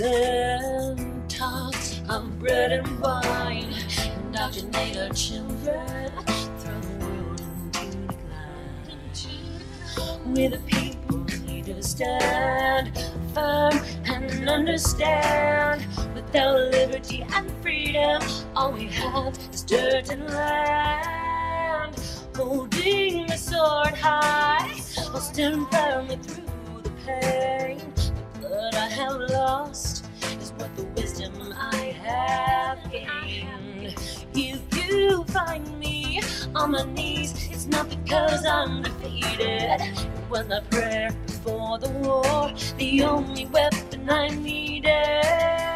And talks of bread and wine. Indoctrinate our children, throw the world into decline. We the people need to stand firm and understand. Without liberty and freedom, all we have is dirt and land. Holding the sword high, I'll stand firmly through the pain. Have lost is what the wisdom I have gained. If you find me on my knees, it's not because I'm defeated. It was my prayer before the war, the only weapon I needed.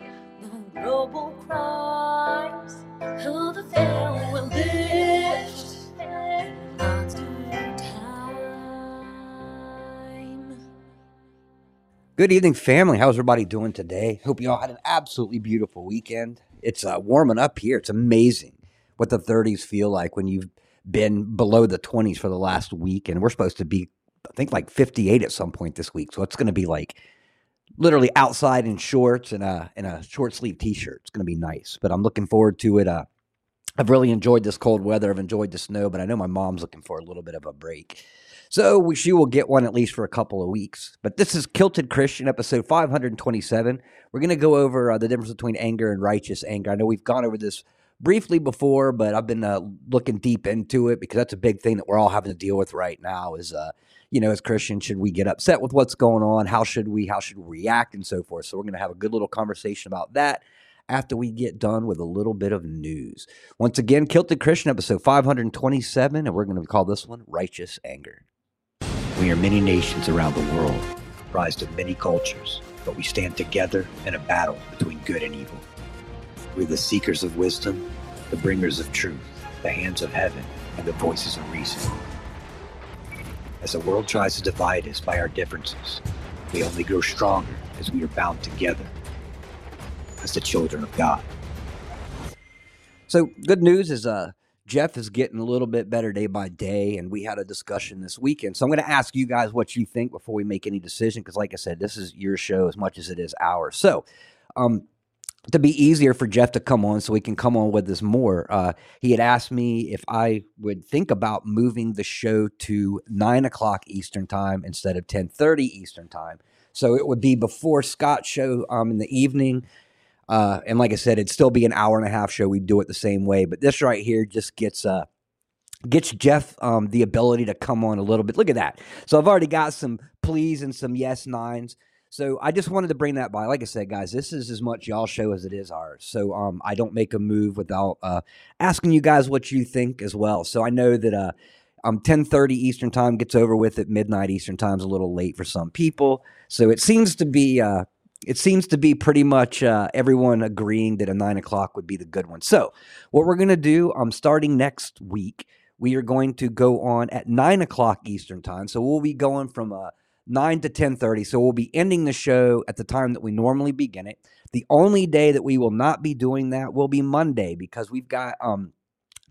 global crimes. The will lift. Good evening, family. How's everybody doing today? Hope you all had an absolutely beautiful weekend. It's uh, warming up here. It's amazing what the 30s feel like when you've been below the 20s for the last week, and we're supposed to be, I think, like 58 at some point this week. So it's going to be like literally outside in shorts and a and a short sleeve t-shirt. It's going to be nice, but I'm looking forward to it. Uh, I've really enjoyed this cold weather. I've enjoyed the snow, but I know my mom's looking for a little bit of a break. So she will get one at least for a couple of weeks. But this is Kilted Christian, episode 527. We're going to go over uh, the difference between anger and righteous anger. I know we've gone over this briefly before, but I've been uh, looking deep into it because that's a big thing that we're all having to deal with right now. Is uh, you know, as Christians, should we get upset with what's going on? How should we? How should we react, and so forth? So we're going to have a good little conversation about that after we get done with a little bit of news. Once again, Kilted Christian, episode 527, and we're going to call this one Righteous Anger. We are many nations around the world, comprised of many cultures, but we stand together in a battle between good and evil. We're the seekers of wisdom, the bringers of truth, the hands of heaven, and the voices of reason. As the world tries to divide us by our differences, We only grow stronger as we are bound together as the children of God. So good news is uh Jeff is getting a little bit better day by day, and we had a discussion this weekend. So I'm going to ask you guys what you think before we make any decision, because like I said, this is your show as much as it is ours. So, um, to be easier for Jeff to come on, so he can come on with us more, uh, he had asked me if I would think about moving the show to nine o'clock Eastern time instead of ten thirty Eastern time. So it would be before Scott's show um, in the evening. Uh, and like I said, it'd still be an hour and a half show. We'd do it the same way, but this right here just gets uh gets Jeff um, the ability to come on a little bit. Look at that. So I've already got some please and some yes nines. So I just wanted to bring that by. Like I said, guys, this is as much y'all show as it is ours. So um, I don't make a move without uh, asking you guys what you think as well. So I know that uh, um, 1030 Eastern time gets over with at midnight Eastern time's a little late for some people. So it seems to be uh, it seems to be pretty much uh, everyone agreeing that a nine o'clock would be the good one. So what we're going to do um, starting next week, we are going to go on at nine o'clock Eastern time. So we'll be going from a 9 to 10:30. So we'll be ending the show at the time that we normally begin it. The only day that we will not be doing that will be Monday because we've got um,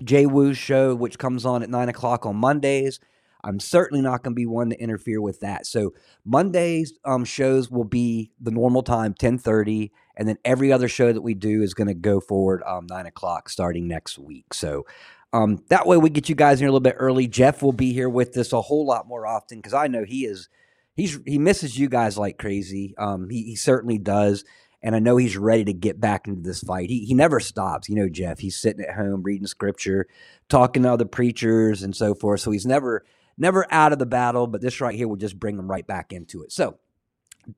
Jay Wu's show, which comes on at 9 o'clock on Mondays. I'm certainly not going to be one to interfere with that. So Monday's um, shows will be the normal time, 10:30, and then every other show that we do is going to go forward um, 9 o'clock starting next week. So um, that way we get you guys here a little bit early. Jeff will be here with us a whole lot more often because I know he is – he's he misses you guys like crazy. Um, he, he certainly does. And I know he's ready to get back into this fight. He, he never stops. You know, Jeff, he's sitting at home reading scripture, talking to other preachers and so forth. So he's never never out of the battle, but this right here will just bring them right back into it. So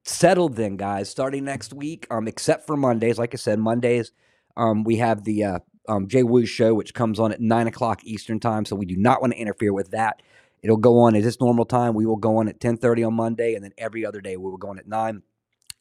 settled then, guys. Starting next week, um, except for Mondays. Like I said, Mondays, um, we have the uh, um, Jay Wu show, which comes on at nine o'clock Eastern time. So we do not want to interfere with that. It'll go on at its normal time. We will go on at ten thirty on Monday, and then every other day we will go on at nine.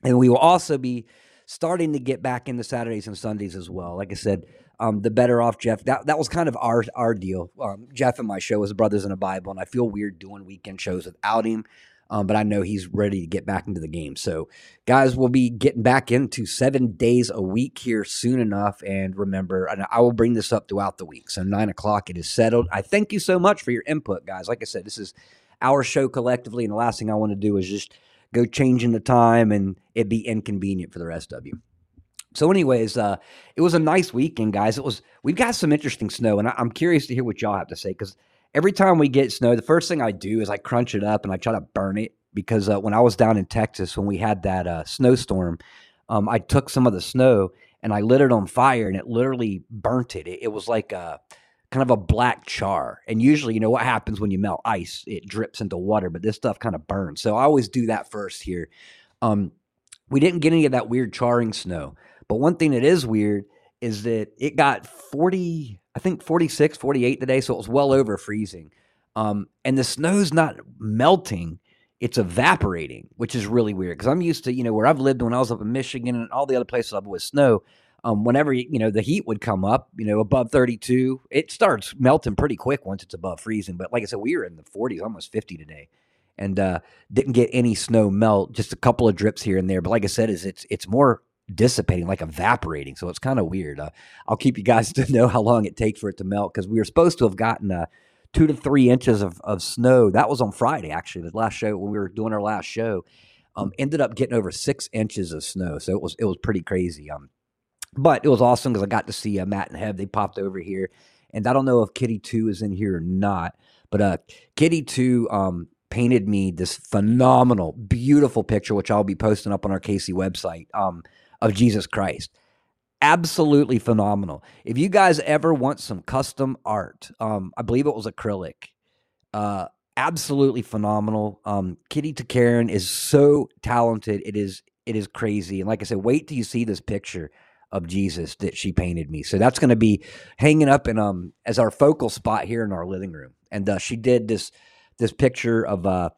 And we will also be starting to get back into Saturdays and Sundays as well. Like I said, um, the better off Jeff. That that was kind of our our deal. Um, Jeff and my show was Brothers in the Bible, and I feel weird doing weekend shows without him. Um, but I know he's ready to get back into the game. So, guys, we'll be getting back into seven days a week here soon enough. And remember, and I will bring this up throughout the week. So, nine o'clock, it is settled. I thank you so much for your input, guys. Like I said, this is our show collectively. And the last thing I want to do is just go changing the time and it be inconvenient for the rest of you. So, anyways, uh, it was a nice weekend, guys. It was. We've got some interesting snow, and I, am curious to hear what y'all have to say because every time we get snow, the first thing I do is I crunch it up and I try to burn it because uh, when I was down in Texas when we had that uh, snowstorm, um, I took some of the snow and I lit it on fire and it literally burnt it. It, it was like a kind of a black char. And usually, you know what happens when you melt ice? It drips into water, but this stuff kind of burns. So I always do that first here. Um, we didn't get any of that weird charring snow. But one thing that is weird is that it got 40, I think 46, 48 today. So it was well over freezing. Um, and the snow's not melting, it's evaporating, which is really weird because I'm used to, you know, where I've lived when I was up in Michigan and all the other places up with snow. Um, whenever you know the heat would come up, you know, above 32, it starts melting pretty quick once it's above freezing. But like I said, we were in the 40s, almost 50 today, and uh, didn't get any snow melt. Just a couple of drips here and there. But like I said, is it's it's more dissipating, like evaporating. So it's kind of weird. Uh, I'll keep you guys to know how long it takes for it to melt because we were supposed to have gotten uh, two to three inches of, of snow. That was on Friday, actually, the last show when we were doing our last show. Um, ended up getting over six inches of snow, so it was it was pretty crazy. Um, but it was awesome because I got to see uh, Matt and Heb. They popped over here, and I don't know if Kitty Two is in here or not, but uh, Kitty Two um, painted me this phenomenal, beautiful picture, which I'll be posting up on our Casey website. Um, of Jesus Christ. Absolutely phenomenal. If you guys ever want some custom art, um, I believe it was acrylic. Uh, absolutely phenomenal. Um, Kitty Two Karen is so talented. It is it is crazy. And like I said, wait till you see this picture of Jesus that she painted me. So that's going to be hanging up in um as our focal spot here in our living room. And uh, she did this this picture of uh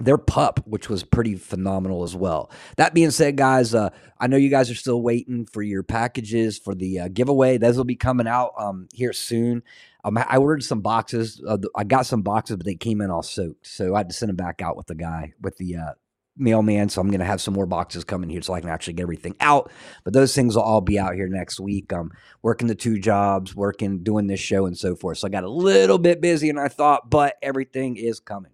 their pup, which was pretty phenomenal as well. That being said, guys, uh, I know you guys are still waiting for your packages for the uh, giveaway. Those will be coming out um, here soon. Um, I ordered some boxes. Uh, I got some boxes, but they came in all soaked, so I had to send them back out with the guy with the uh, mailman, so I'm going to have some more boxes coming here so I can actually get everything out. But those things will all be out here next week. I'm working the two jobs, working, doing this show, and so forth. So I got a little bit busy, and I thought, but everything is coming.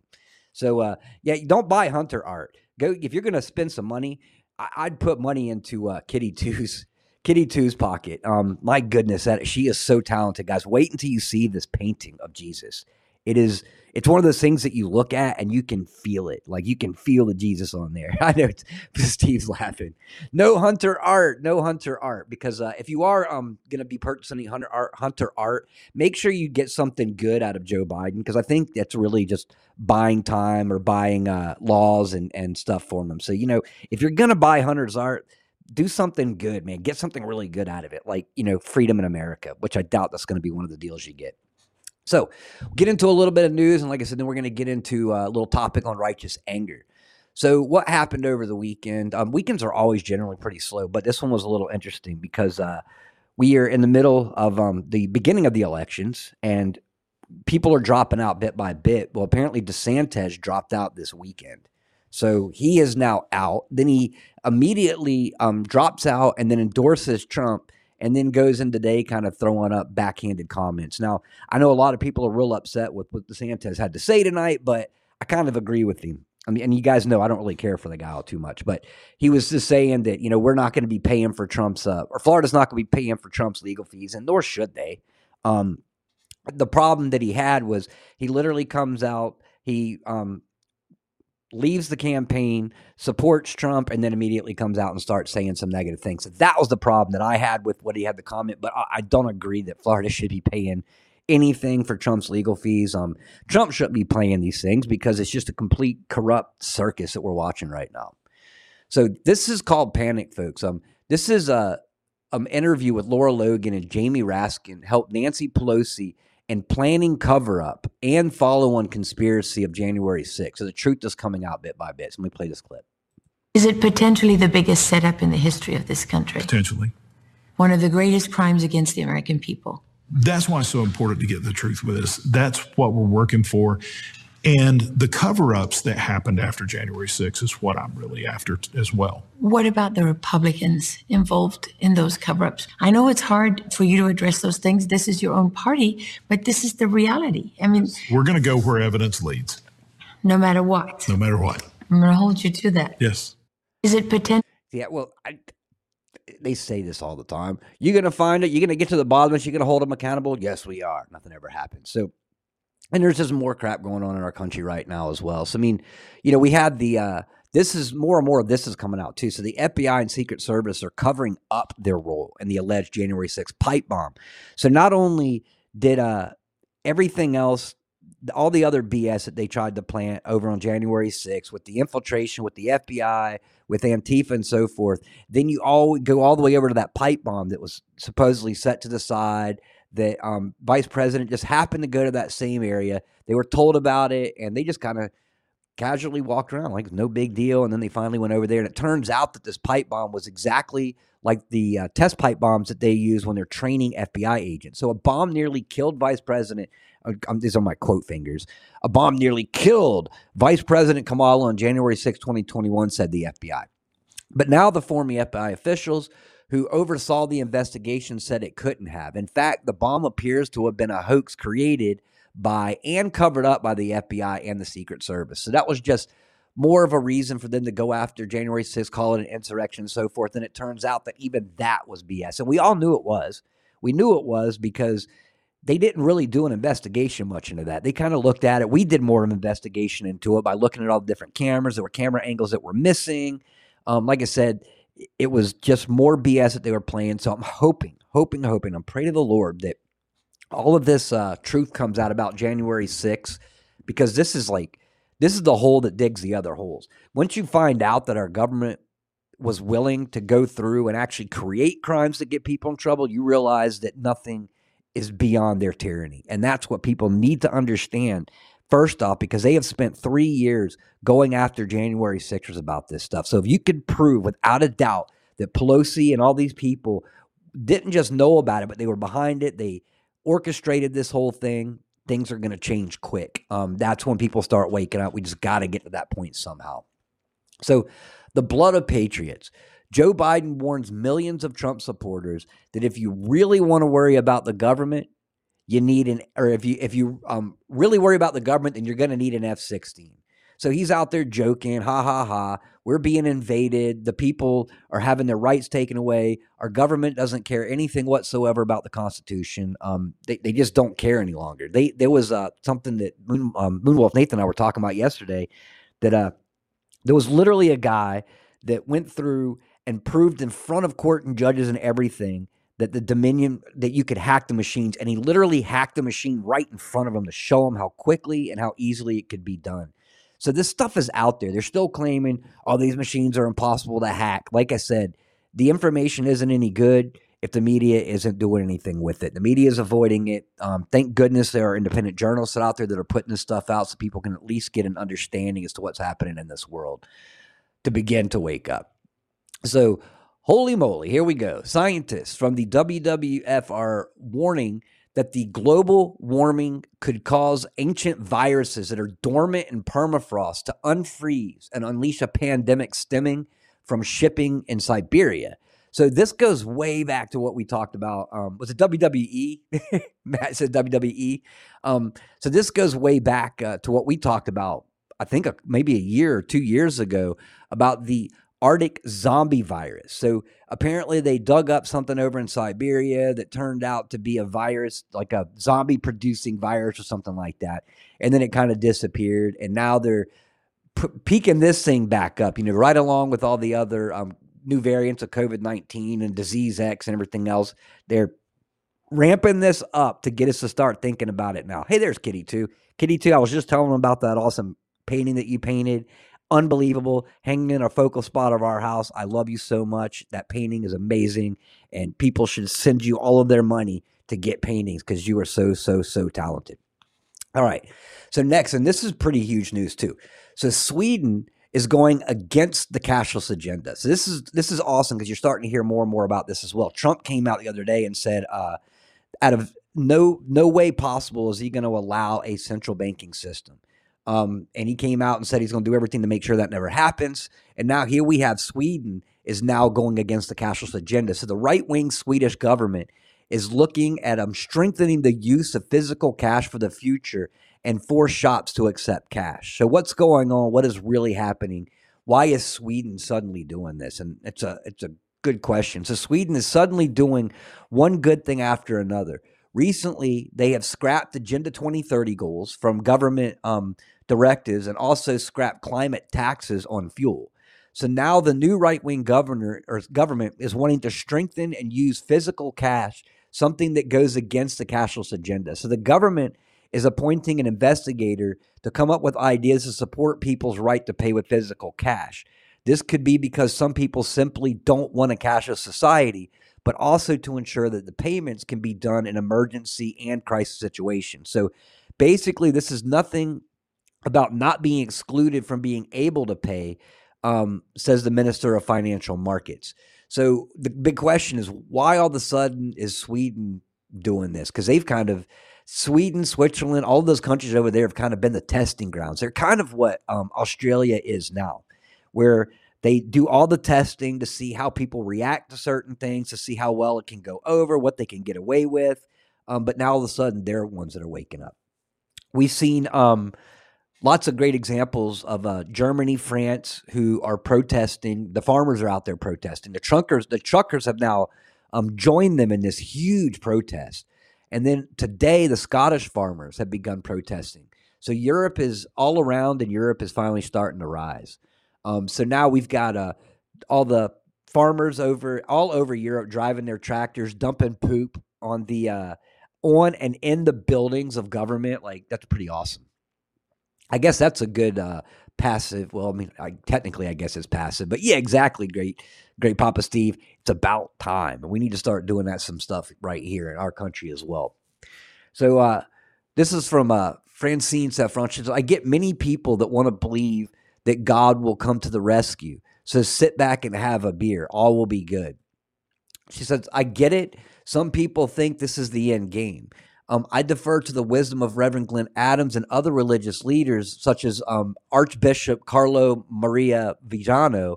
So uh, yeah, don't buy hunter art. Go if you're going to spend some money. I, would put money into uh, Kitty Two's Kitty Two's pocket. Um, my goodness, that she is so talented, guys. Wait until you see this painting of Jesus. It is it's one of those things that you look at and you can feel it. Like you can feel the Jesus on there. I know Steve's laughing. No hunter art, no hunter art. Because uh, if you are um gonna be purchasing hunter art, hunter art, make sure you get something good out of Joe Biden because I think that's really just buying time or buying uh, laws and and stuff for them. So you know if you're gonna buy hunter's art. Do something good, man. Get something really good out of it, like you know, freedom in America, which I doubt that's going to be one of the deals you get. So, get into a little bit of news, and like I said, then we're going to get into a little topic on righteous anger. So, what happened over the weekend? Um, weekends are always generally pretty slow, but this one was a little interesting because uh, we are in the middle of um, the beginning of the elections, and people are dropping out bit by bit. Well, apparently DeSantis dropped out this weekend. So he is now out. Then he immediately um, drops out and then endorses Trump and then goes in today kind of throwing up backhanded comments. Now, I know a lot of people are real upset with what DeSantis had to say tonight, but I kind of agree with him. I mean, and you guys know I don't really care for the guy all too much, but he was just saying that, you know, we're not going to be paying for Trump's, uh, or Florida's not going to be paying for Trump's legal fees, and nor should they. Um, the problem that he had was he literally comes out, he um, leaves the campaign, supports Trump, and then immediately comes out and starts saying some negative things. So that was the problem that I had with what he had to comment. But I, I don't agree that Florida should be paying anything for Trump's legal fees. Um, Trump shouldn't be playing these things because it's just a complete corrupt circus that we're watching right now. So this is called panic, folks. Um, this is a um interview with Lara Logan and Jamie Raskin helped Nancy Pelosi and planning cover up and follow on conspiracy of January 6th. So the truth is coming out bit by bit. So let me play this clip. Is it potentially the biggest setup in the history of this country? Potentially. One of the greatest crimes against the American people. That's why it's so important to get the truth with us. That's what we're working for. And the cover ups that happened after January 6th is what I'm really after as well. What about the Republicans involved in those cover ups? I know it's hard for you to address those things. This is your own party, but this is the reality. I mean, we're going to go where evidence leads. No matter what. No matter what. I'm going to hold you to that. Yes. Is it potential? Yeah, well, I, they say this all the time. You're going to find it. You're going to get to the bottom of it. You're going to hold them accountable. Yes, we are. Nothing ever happens. So and there's just more crap going on in our country right now as well. So I mean, you know, we had the uh, this is more and more of this is coming out too. So the FBI and Secret Service are covering up their role in the alleged January 6th pipe bomb. So not only did uh, everything else, all the other BS that they tried to plant over on January 6th with the infiltration with the FBI, with Antifa and so forth, then you all go all the way over to that pipe bomb that was supposedly set to the side that um, vice president just happened to go to that same area. They were told about it, and they just kind of casually walked around like no big deal. And then they finally went over there, and it turns out that this pipe bomb was exactly like the uh, test pipe bombs that they use when they're training FBI agents. So a bomb nearly killed Vice President. Uh, these are my quote fingers. A bomb nearly killed Vice President Kamala on January 6, 2021, said the FBI. But now the former FBI officials who oversaw the investigation said it couldn't have. In fact, the bomb appears to have been a hoax created by and covered up by the FBI and the Secret Service. So that was just more of a reason for them to go after January 6th, call it an insurrection and so forth. And it turns out that even that was BS. And we all knew it was. We knew it was because they didn't really do an investigation much into that. They kind of looked at it. We did more of an investigation into it by looking at all the different cameras. There were camera angles that were missing. Um, like I said, it was just more BS that they were playing. So I'm hoping, hoping, hoping, I'm praying to the Lord that all of this uh, truth comes out about January 6th, because this is like, this is the hole that digs the other holes. Once you find out that our government was willing to go through and actually create crimes that get people in trouble, you realize that nothing is beyond their tyranny. And that's what people need to understand First off, because they have spent three years going after January 6ers about this stuff. So if you could prove without a doubt that Pelosi and all these people didn't just know about it, but they were behind it, they orchestrated this whole thing, things are going to change quick. Um, that's when people start waking up. We just got to get to that point somehow. So, the blood of patriots. Joe Biden warns millions of Trump supporters that if you really want to worry about the government, you need an or if you if you um, really worry about the government, then you're going to need an F-16. So he's out there joking, ha ha ha. We're being invaded. The people are having their rights taken away. Our government doesn't care anything whatsoever about the Constitution. Um, they, they just don't care any longer. They there was uh, something that Moon, um, Moonwolf Nathan and I were talking about yesterday that uh, there was literally a guy that went through and proved in front of court and judges and everything that the Dominion that you could hack the machines, and he literally hacked the machine right in front of him to show him how quickly and how easily it could be done. So this stuff is out there. They're still claiming all oh, these machines are impossible to hack. Like I said, the information isn't any good if the media isn't doing anything with it. The media is avoiding it. Um, thank goodness there are independent journalists out there that are putting this stuff out so people can at least get an understanding as to what's happening in this world to begin to wake up. So, holy moly, here we go. Scientists from the WWF are warning that the global warming could cause ancient viruses that are dormant in permafrost to unfreeze and unleash a pandemic stemming from shipping in Siberia. So this goes way back to what we talked about. Um, was it WWE? Matt said WWE. Um, so this goes way back uh, to what we talked about. I think a, maybe a year or two years ago about the Arctic zombie virus. So apparently they dug up something over in Siberia that turned out to be a virus, like a zombie producing virus or something like that. And then it kind of disappeared. And now they're p- peaking this thing back up, you know, right along with all the other um, new variants of COVID 19 and disease X and everything else. They're ramping this up to get us to start thinking about it now. Hey, there's Kitty 2. Kitty 2, I was just telling them about that awesome painting that you painted unbelievable, hanging in a focal spot of our house. I love you so much. That painting is amazing, and people should send you all of their money to get paintings because you are so, so, so talented. All right. So, next, and this is pretty huge news too. So, Sweden is going against the cashless agenda. So this is this is awesome because you're starting to hear more and more about this as well. Trump came out the other day and said, uh, out of no no way possible is he going to allow a central banking system. Um, and he came out and said he's going to do everything to make sure that never happens. And now here we have Sweden is now going against the cashless agenda. So the right wing Swedish government is looking at um, strengthening the use of physical cash for the future and force shops to accept cash. So what's going on? What is really happening? Why is Sweden suddenly doing this? And it's a it's a good question. So Sweden is suddenly doing one good thing after another. Recently, they have scrapped Agenda 2030 goals from government um, directives and also scrapped climate taxes on fuel. So now the new right wing governor or government is wanting to strengthen and use physical cash, something that goes against the cashless agenda. So the government is appointing an investigator to come up with ideas to support people's right to pay with physical cash. This could be because some people simply don't want a cashless society, but also to ensure that the payments can be done in emergency and crisis situations. So basically, this is nothing about not being excluded from being able to pay, um, says the Minister of Financial Markets. So the big question is why all of a sudden is Sweden doing this? Because they've kind of Sweden, Switzerland, all those countries over there have kind of been the testing grounds. They're kind of what um, Australia is now, where they do all the testing to see how people react to certain things, to see how well it can go over, what they can get away with. Um, but now all of a sudden, they're ones that are waking up. We've seen um, lots of great examples of uh, Germany, France, who are protesting. The farmers are out there protesting. The truckers, the truckers have now um, joined them in this huge protest. And then today, the Scottish farmers have begun protesting. So Europe is all around, and Europe is finally starting to rise. Um, so now we've got uh, all the farmers over all over Europe driving their tractors, dumping poop on the uh, on and in the buildings of government. Like that's pretty awesome. I guess that's a good uh, passive. Well, I mean, I, technically, I guess it's passive, but yeah, exactly. Great, great, Papa Steve. It's about time, and we need to start doing that some stuff right here in our country as well. So, uh, this is from uh, Francine Saffron. I get many people that want to believe that God will come to the rescue. So sit back and have a beer. All will be good. She says, I get it. Some people think this is the end game. Um, I defer to the wisdom of Reverend Glenn Adams and other religious leaders, such as um, Archbishop Carlo Maria Vigano,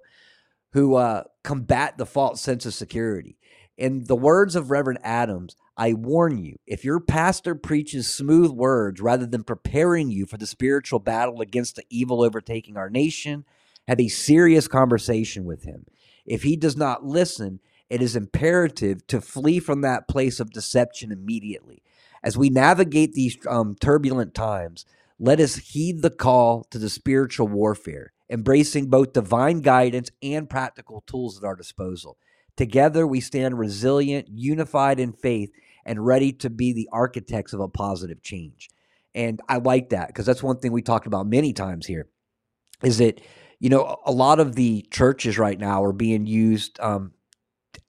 who uh, combat the false sense of security. In the words of Reverend Adams, I warn you, if your pastor preaches smooth words rather than preparing you for the spiritual battle against the evil overtaking our nation, have a serious conversation with him. If he does not listen, it is imperative to flee from that place of deception immediately. As we navigate these um, turbulent times, let us heed the call to the spiritual warfare, embracing both divine guidance and practical tools at our disposal. Together, we stand resilient, unified in faith, and ready to be the architects of a positive change. And I like that because that's one thing we talked about many times here is that, you know, a lot of the churches right now are being used um,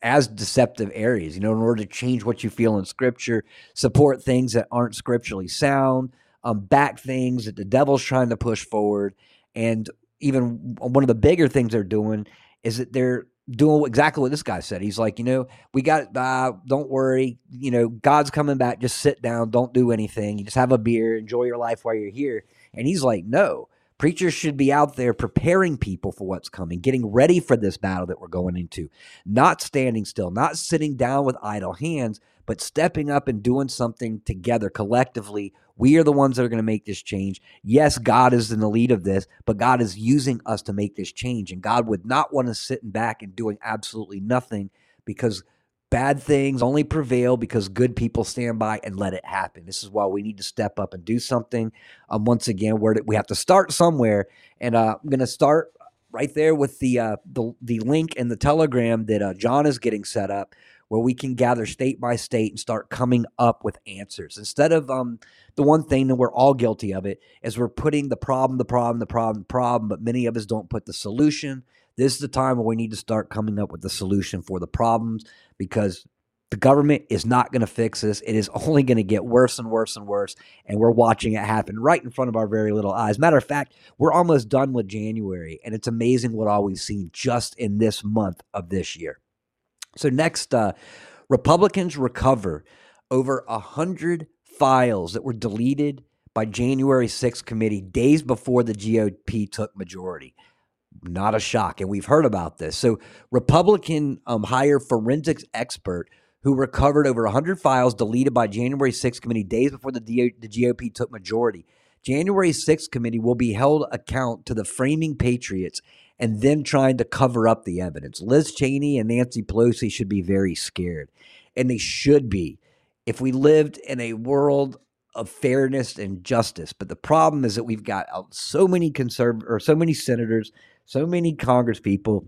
as deceptive areas, you know, in order to change what you feel in scripture, support things that aren't scripturally sound, um, back things that the devil's trying to push forward. And even one of the bigger things they're doing is that they're doing exactly what this guy said. He's like, you know, we got, uh, don't worry, you know, God's coming back. Just sit down, don't do anything. You just have a beer, enjoy your life while you're here. And he's like, no, preachers should be out there preparing people for what's coming, getting ready for this battle that we're going into, not standing still, not sitting down with idle hands, but stepping up and doing something together collectively. We are the ones that are going to make this change. Yes, God is in the lead of this, but God is using us to make this change. And God would not want us sitting back and doing absolutely nothing because bad things only prevail because good people stand by and let it happen. This is why we need to step up and do something. Um, once again, where we have to start somewhere, and uh, I'm going to start right there with the uh, the the link and the Telegram that uh, John is getting set up where we can gather state by state and start coming up with answers instead of um, the one thing that we're all guilty of it is we're putting the problem the problem the problem the problem but many of us don't put the solution this is the time where we need to start coming up with the solution for the problems because the government is not going to fix this. It is only going to get worse and worse and worse. And we're watching it happen right in front of our very little eyes. Matter of fact, we're almost done with January, and it's amazing what all we've seen just in this month of this year. So next, uh, Republicans recover over a hundred files that were deleted by January 6th committee days before the GOP took majority. Not a shock, and we've heard about this. So Republican um, hired forensics expert who recovered over 100 files deleted by January 6th committee days before the, the GOP took majority. January 6th committee will be held account to the framing patriots and then trying to cover up the evidence. Liz Cheney and Nancy Pelosi should be very scared, and they should be if we lived in a world of fairness and justice. But the problem is that we've got uh, so many conservative or so many senators, so many Congress people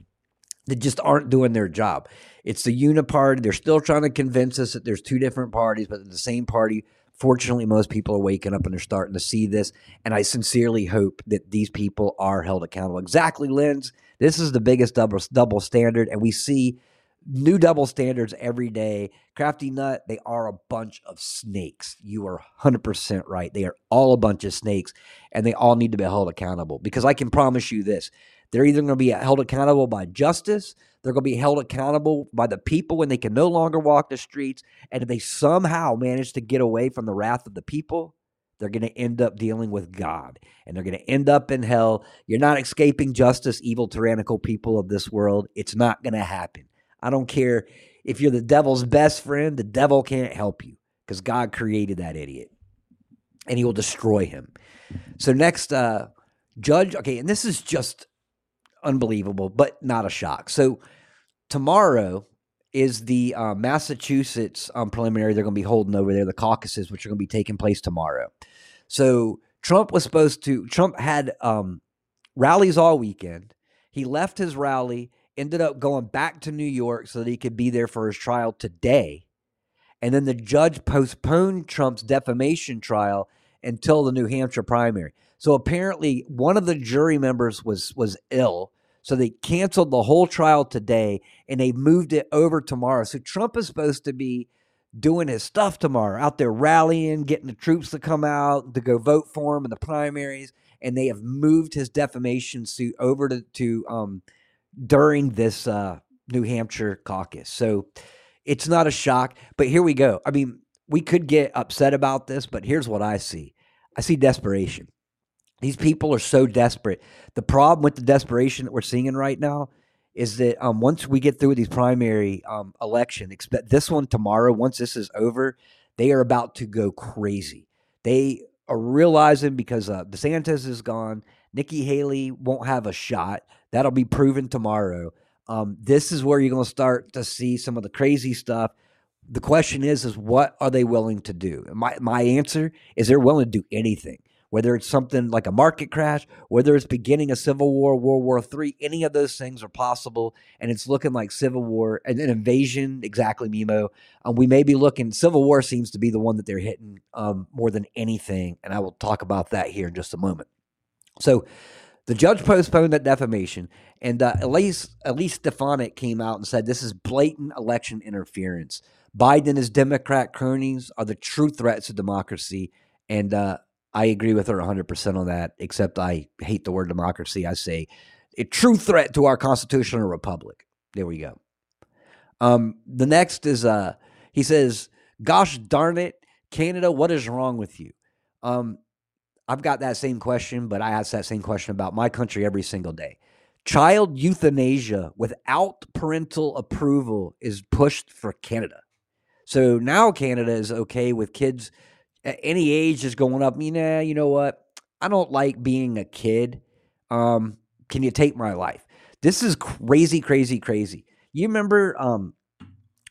that just aren't doing their job. It's the uniparty. They're still trying to convince us that there's two different parties, but the same party Fortunately, most people are waking up and they're starting to see this. And I sincerely hope that these people are held accountable. Exactly, Lens. This is the biggest double, double standard. And we see new double standards every day. Crafty Nut, they are a bunch of snakes. You are 100% right. They are all a bunch of snakes and they all need to be held accountable because I can promise you this they're either going to be held accountable by justice, they're going to be held accountable by the people and they can no longer walk the streets. And if they somehow manage to get away from the wrath of the people, they're going to end up dealing with God and they're going to end up in hell. You're not escaping justice, evil, tyrannical people of this world. It's not going to happen. I don't care if you're the devil's best friend, the devil can't help you because God created that idiot and he will destroy him. So, next, uh, Judge, okay, and this is just unbelievable, but not a shock. So tomorrow is the uh, Massachusetts um, preliminary they're going to be holding over there, the caucuses, which are going to be taking place tomorrow. So Trump was supposed to, Trump had um, rallies all weekend. He left his rally, ended up going back to New York so that he could be there for his trial today. And then the judge postponed Trump's defamation trial until the New Hampshire primary. So apparently, one of the jury members was was ill, so they canceled the whole trial today and they moved it over tomorrow. So Trump is supposed to be doing his stuff tomorrow, out there rallying, getting the troops to come out to go vote for him in the primaries, and they have moved his defamation suit over to to um, during this uh, New Hampshire caucus. So it's not a shock, but here we go. I mean, we could get upset about this, but here's what I see I see desperation. These people are so desperate. The problem with the desperation that we're seeing right now is that um, once we get through these primary um, election, expect this one tomorrow. Once this is over, they are about to go crazy. They are realizing because uh, DeSantis is gone, Nikki Haley won't have a shot. That'll be proven tomorrow. Um, this is where you're going to start to see some of the crazy stuff. The question is, is what are they willing to do? My my answer is they're willing to do anything whether it's something like a market crash, whether it's beginning a civil war, World War III, any of those things are possible. And it's looking like civil war and an invasion, exactly, Mimo. Um, we may be looking, civil war seems to be the one that they're hitting um, more than anything. And I will talk about that here in just a moment. So, the judge postponed that defamation, and uh, Elise Elise Stefanik came out and said this is blatant election interference. Biden and his Democrat cronies are the true threats to democracy, and uh, I agree with her 100% on that, except I hate the word democracy. I say a true threat to our constitutional republic. There we go. Um, the next is uh, he says, Gosh darn it, Canada, what is wrong with you? Um, I've got that same question, but I ask that same question about my country every single day. Child euthanasia without parental approval is pushed for Canada. So now Canada is okay with kids at any age is going up. You know, you know what? I don't like being a kid. Um, can you take my life? This is crazy, crazy, crazy. You remember um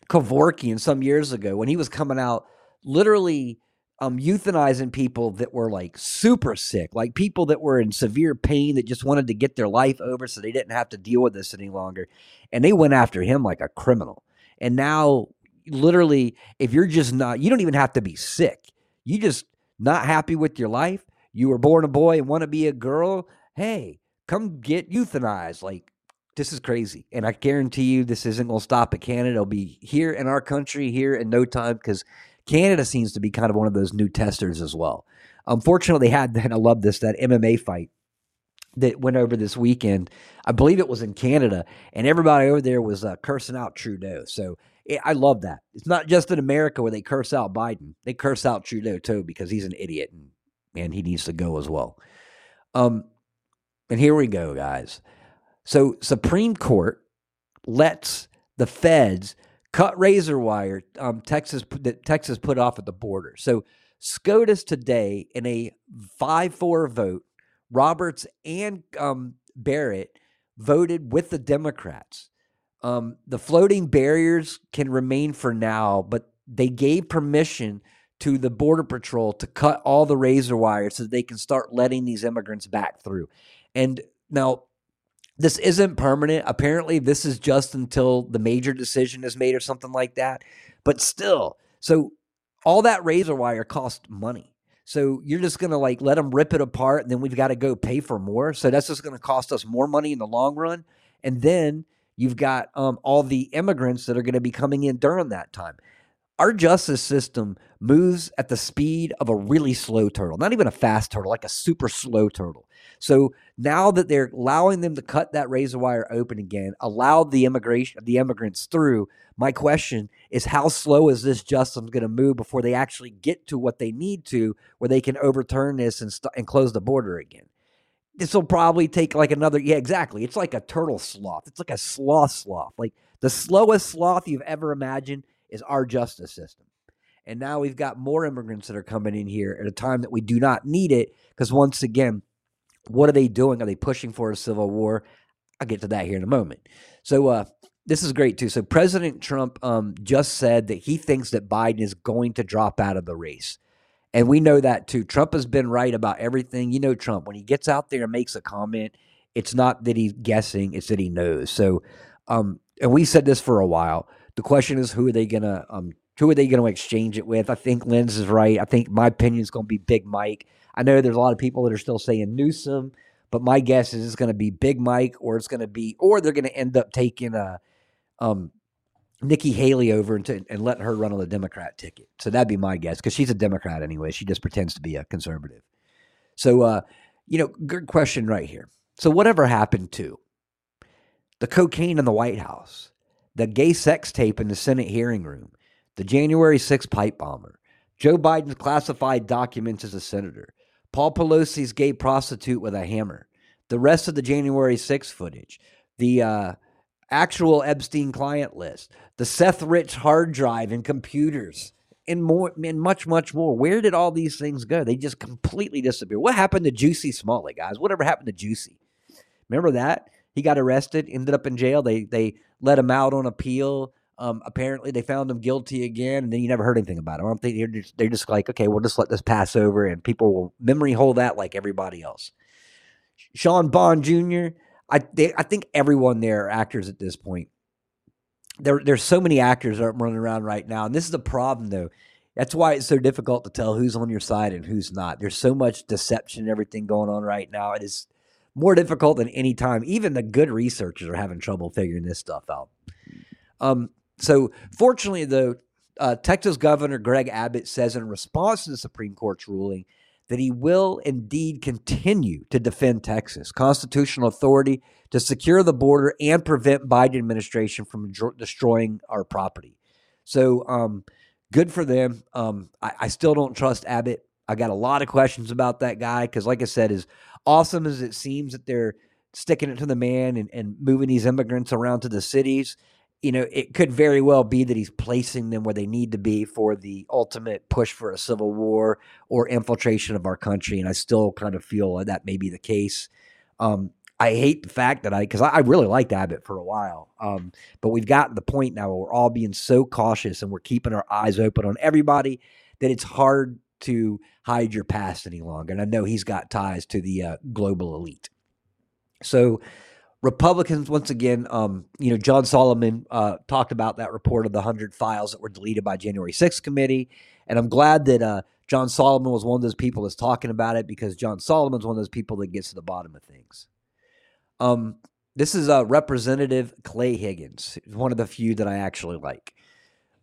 Kevorkian some years ago when he was coming out literally um euthanizing people that were like super sick, like people that were in severe pain that just wanted to get their life over so they didn't have to deal with this any longer. And they went after him like a criminal. And now literally if you're just not you don't even have to be sick you just not happy with your life, you were born a boy and want to be a girl, hey, come get euthanized. Like, this is crazy. And I guarantee you this isn't going to stop at Canada. It'll be here in our country here in no time because Canada seems to be kind of one of those new testers as well. Unfortunately, they had, and I love this, that MMA fight that went over this weekend. I believe it was in Canada, and everybody over there was uh, cursing out Trudeau. So I love that. It's not just in America where they curse out Biden; they curse out Trudeau too because he's an idiot and he needs to go as well. Um, and here we go, guys. So Supreme Court lets the feds cut razor wire. Um, Texas that Texas put off at the border. So SCOTUS today in a five-four vote, Roberts and um, Barrett voted with the Democrats um, the floating barriers can remain for now, but they gave permission to the Border Patrol to cut all the razor wires so they can start letting these immigrants back through. And now, this isn't permanent. Apparently, this is just until the major decision is made or something like that. But still, so all that razor wire cost money. So you're just going to like let them rip it apart and then we've got to go pay for more. So that's just going to cost us more money in the long run. And then You've got um, all the immigrants that are going to be coming in during that time. Our justice system moves at the speed of a really slow turtle, not even a fast turtle, like a super slow turtle. So now that they're allowing them to cut that razor wire open again, allow the immigration, the immigrants through. My question is, how slow is this justice going to move before they actually get to what they need to, where they can overturn this and, st- and close the border again? This will probably take like another yeah exactly it's like a turtle sloth it's like a sloth sloth like the slowest sloth you've ever imagined is our justice system. And now we've got more immigrants that are coming in here at a time that we do not need it because once again what are they doing? Are they pushing for a civil war? I'll get to that here in a moment. So uh this is great too. So president trump um just said that he thinks that biden is going to drop out of the race and we know that too. Trump has been right about everything. You know, Trump, when he gets out there and makes a comment, it's not that he's guessing, it's that he knows. So, um, and we said this for a while. The question is, who are they going to, um, who are they going to exchange it with? I think Lens is right. I think my opinion is going to be Big Mike. I know there's a lot of people that are still saying Newsom, but my guess is it's going to be Big Mike, or it's going to be, or they're going to end up taking a, um, Nikki Haley over and, and let her run on the Democrat ticket. So that'd be my guess because she's a Democrat anyway. She just pretends to be a conservative. So, uh, you know, good question right here. So, whatever happened to the cocaine in the White House, the gay sex tape in the Senate hearing room, the January 6th pipe bomber, Joe Biden's classified documents as a senator, Paul Pelosi's gay prostitute with a hammer, the rest of the January 6th footage, the uh, actual Epstein client list, the Seth Rich hard drive and computers, and more, and much, much more. Where did all these things go? They just completely disappeared. What happened to Jussie Smollett, guys? Whatever happened to Juicy? Remember that he got arrested, ended up in jail. They they let him out on appeal. Um, apparently, they found him guilty again, and then you never heard anything about it. I don't think they're just, they're just like, okay, we'll just let this pass over, and people will memory hold that like everybody else. Sean Bond Jr. I they, I think everyone there are actors at this point there there's so many actors are running around right now, and this is the problem though. That's why it's so difficult to tell who's on your side and who's not. There's so much deception and everything going on right now. It is more difficult than any time. Even the good researchers are having trouble figuring this stuff out. Um, so fortunately, though, uh, Texas Governor Greg Abbott says in response to the Supreme Court's ruling that he will indeed continue to defend Texas constitutional authority to secure the border and prevent Biden administration from destroying our property. So, um, good for them. Um, I, I, still don't trust Abbott. I got a lot of questions about that guy because, like I said, as awesome as it seems that they're sticking it to the man and, and moving these immigrants around to the cities, you know, it could very well be that he's placing them where they need to be for the ultimate push for a civil war or infiltration of our country. And I still kind of feel that may be the case. Um, I hate the fact that I, because I, really liked Abbott for a while, um, but we've gotten the point now where we're all being so cautious and we're keeping our eyes open on everybody that it's hard to hide your past any longer. And I know he's got ties to the uh, global elite. So, Republicans, once again, um, you know, John Solomon uh, talked about that report of the 100 files that were deleted by January 6th committee. And I'm glad that uh, John Solomon was one of those people that's talking about it because John Solomon's one of those people that gets to the bottom of things. Um, this is uh, Representative Clay Higgins, one of the few that I actually like.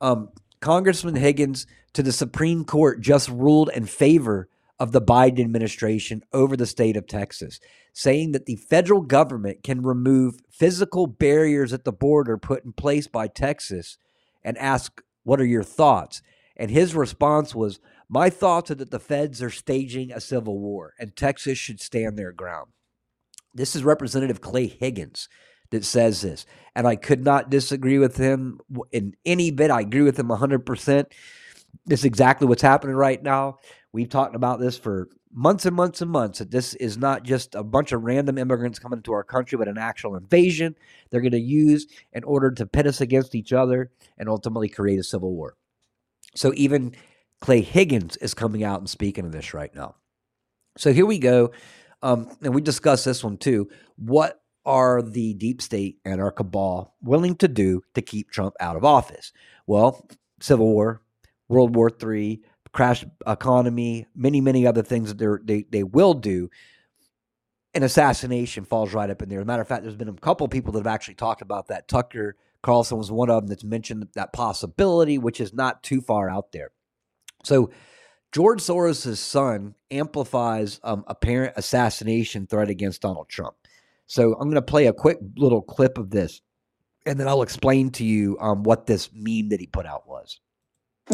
Um, Congressman Higgins to the Supreme Court just ruled in favor of the Biden administration over the state of Texas, saying that the federal government can remove physical barriers at the border put in place by Texas and ask, What are your thoughts? And his response was, My thoughts are that the feds are staging a civil war and Texas should stand their ground. This is Representative Clay Higgins that says this. And I could not disagree with him in any bit. I agree with him 100%. This is exactly what's happening right now. We've talked about this for months and months and months that this is not just a bunch of random immigrants coming into our country, but an actual invasion they're going to use in order to pit us against each other and ultimately create a civil war. So even Clay Higgins is coming out and speaking of this right now. So here we go. Um, and we discussed this one too. What are the deep state and our cabal willing to do to keep Trump out of office? Well, civil war, World War III, crash economy, many, many other things that they they will do. An assassination falls right up in there. As a matter of fact, there's been a couple people that have actually talked about that. Tucker Carlson was one of them that's mentioned that possibility, which is not too far out there. So, George Soros' son amplifies um, apparent assassination threat against Donald Trump. So, I'm going to play a quick little clip of this, and then I'll explain to you um, what this meme that he put out was.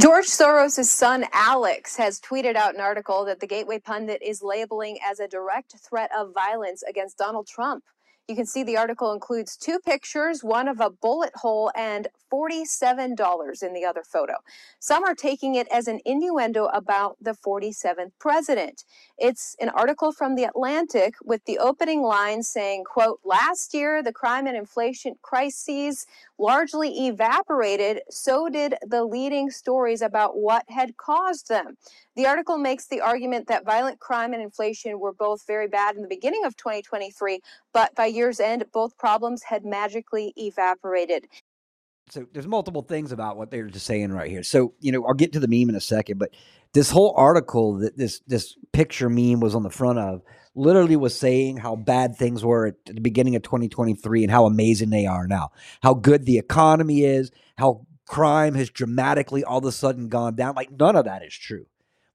George Soros' son Alex has tweeted out an article that the Gateway Pundit is labeling as a direct threat of violence against Donald Trump. You can see the article includes two pictures, one of a bullet hole and $47 in the other photo. Some are taking it as an innuendo about the 47th president. It's an article from The Atlantic with the opening line saying, quote, last year the crime and inflation crises largely evaporated, so did the leading stories about what had caused them. The article makes the argument that violent crime and inflation were both very bad in the beginning of 2023, but by year's end, both problems had magically evaporated. So there's multiple things about what they're just saying right here. So, you know, I'll get to the meme in a second, but this whole article that this this picture meme was on the front of literally was saying how bad things were at the beginning of 2023 and how amazing they are now. How good the economy is, how crime has dramatically all of a sudden gone down. Like none of that is true.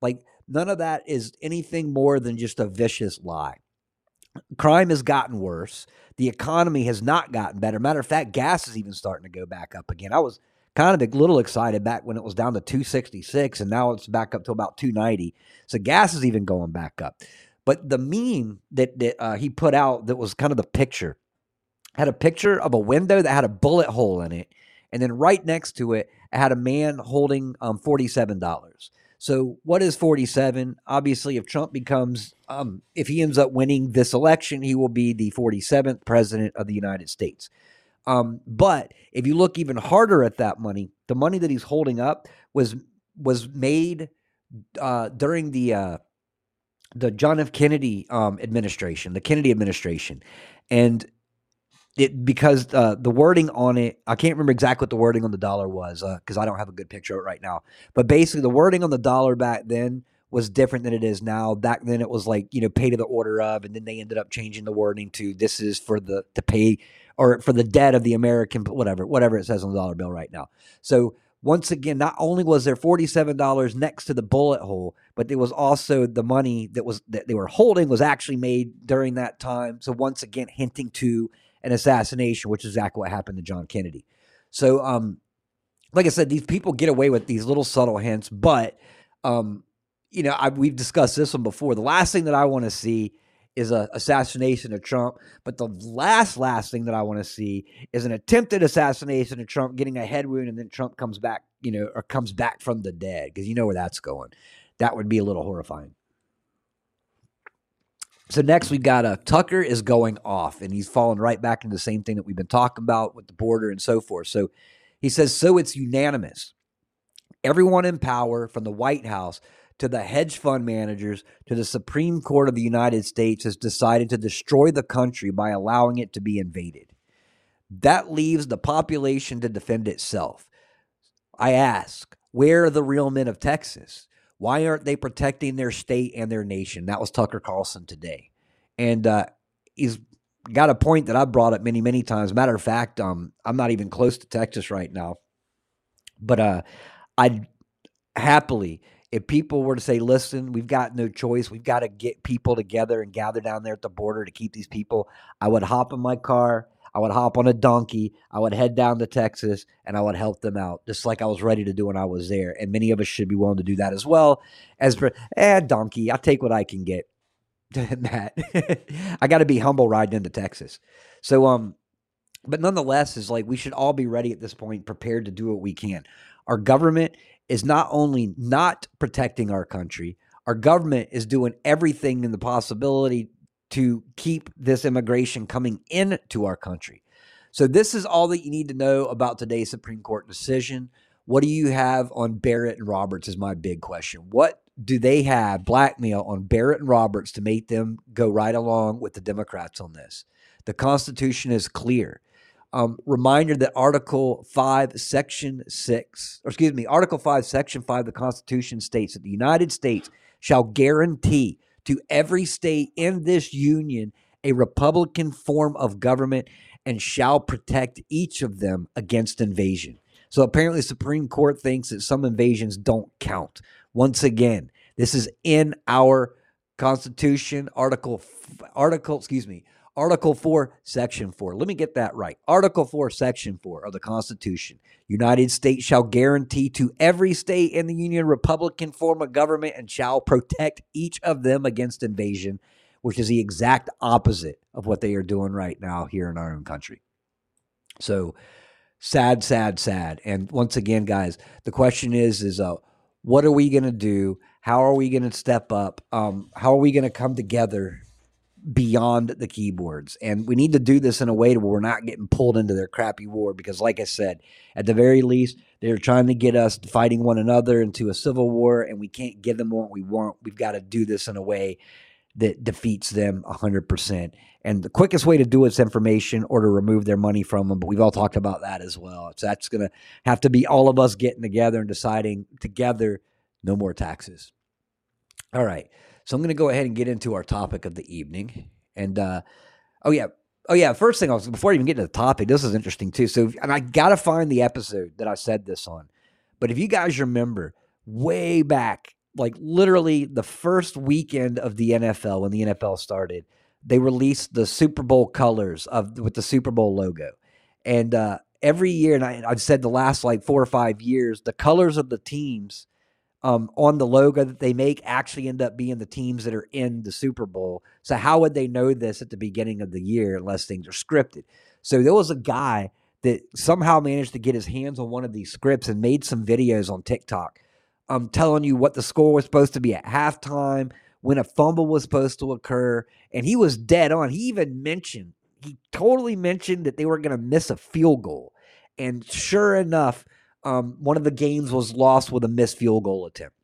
Like none of that is anything more than just a vicious lie. Crime has gotten worse. The economy has not gotten better. Matter of fact, gas is even starting to go back up again. I was kind of a little excited back when it was down to 266 and now it's back up to about 290. So gas is even going back up. But the meme that, that uh, he put out that was kind of the picture had a picture of a window that had a bullet hole in it. And then right next to it, it had a man holding um, $47. So what is 47? Obviously, if Trump becomes, um, if he ends up winning this election, he will be the 47th president of the United States. Um, but if you look even harder at that money, the money that he's holding up was was made uh, during the uh, the John F. Kennedy um, administration, the Kennedy administration, and it because uh, the wording on it, I can't remember exactly what the wording on the dollar was because uh, I don't have a good picture of it right now. But basically, the wording on the dollar back then was different than it is now. Back then, it was like you know pay to the order of, and then they ended up changing the wording to this is for the to pay or for the debt of the American whatever whatever it says on the dollar bill right now. So once again, not only was there $47 next to the bullet hole, but there was also the money that was that they were holding was actually made during that time. So once again, hinting to an assassination, which is exactly what happened to John Kennedy. So, um, like I said, these people get away with these little subtle hints, but, um, you know, I, we've discussed this one before. The last thing that I want to see is a assassination of Trump, but the last last thing that I want to see is an attempted assassination of Trump, getting a head wound, and then Trump comes back, you know, or comes back from the dead because you know where that's going. That would be a little horrifying. So next we got a uh, Tucker is going off and he's falling right back into the same thing that we've been talking about with the border and so forth. So he says, so it's unanimous. Everyone in power from the White House to the hedge fund managers to the Supreme Court of the United States has decided to destroy the country by allowing it to be invaded. That leaves the population to defend itself. I ask, where are the real men of Texas? Why aren't they protecting their state and their nation? That was Tucker Carlson today. And uh, he's got a point that I've brought up many, many times. Matter of fact, um, I'm not even close to Texas right now. But uh, I'd happily, if people were to say, listen, we've got no choice, we've got to get people together and gather down there at the border to keep these people, I would hop in my car I would hop on a donkey. I would head down to Texas and I would help them out, just like I was ready to do when I was there. And many of us should be willing to do that as well. As for, eh, donkey, I take what I can get. that I got to be humble riding into Texas. So, um, but nonetheless, is like we should all be ready at this point, prepared to do what we can. Our government is not only not protecting our country, our government is doing everything in the possibility to keep this immigration coming into our country. So, this is all that you need to know about today's Supreme Court decision. What do you have on Barrett and Roberts? Is my big question. What do they have blackmail on Barrett and Roberts to make them go right along with the Democrats on this? The Constitution is clear. Um, reminder that Article 5, Section 6, or excuse me, Article 5, Section 5 of the Constitution states that the United States shall guarantee to every state in this union a Republican form of government and shall protect each of them against invasion. So apparently, the Supreme Court thinks that some invasions don't count. Once again, this is in our Constitution, Article Article, excuse me, Article 4, Section 4. Let me get that right. Article 4, Section 4 of the Constitution. United States shall guarantee to every state in the Union Republican form of government and shall protect each of them against invasion, which is the exact opposite of what they are doing right now here in our own country. So sad, sad, sad. And once again, guys, the question is, is uh, what are we going to do? How are we going to step up? Um, how are we going to come together beyond the keyboards. And we need to do this in a way where we're not getting pulled into their crappy war because, like I said, at the very least, they're trying to get us fighting one another into a civil war, and we can't give them what we want. We've got to do this in a way that defeats them 100%. And the quickest way to do it's information or to remove their money from them. But we've all talked about that as well. So that's going to have to be all of us getting together and deciding together no more taxes. All right. So I'm going to go ahead and get into our topic of the evening. And uh, oh yeah, oh yeah. First thing I was before I even get to the topic, this is interesting too. So and I got to find the episode that I said this on. But if you guys remember, way back, like literally the first weekend of the NFL when the NFL started, they released the Super Bowl colors of with the Super Bowl logo. And uh, every year, and I, I've said the last like four or five years, the colors of the teams um, on the logo that they make actually end up being the teams that are in the Super Bowl. So how would they know this at the beginning of the year unless things are scripted? So there was a guy that somehow managed to get his hands on one of these scripts and made some videos on TikTok um, telling you what the score was supposed to be at halftime, when a fumble was supposed to occur. And he was dead on. He even mentioned, he totally mentioned that they were going to miss a field goal. And sure enough, um, one of the games was lost with a missed field goal attempt.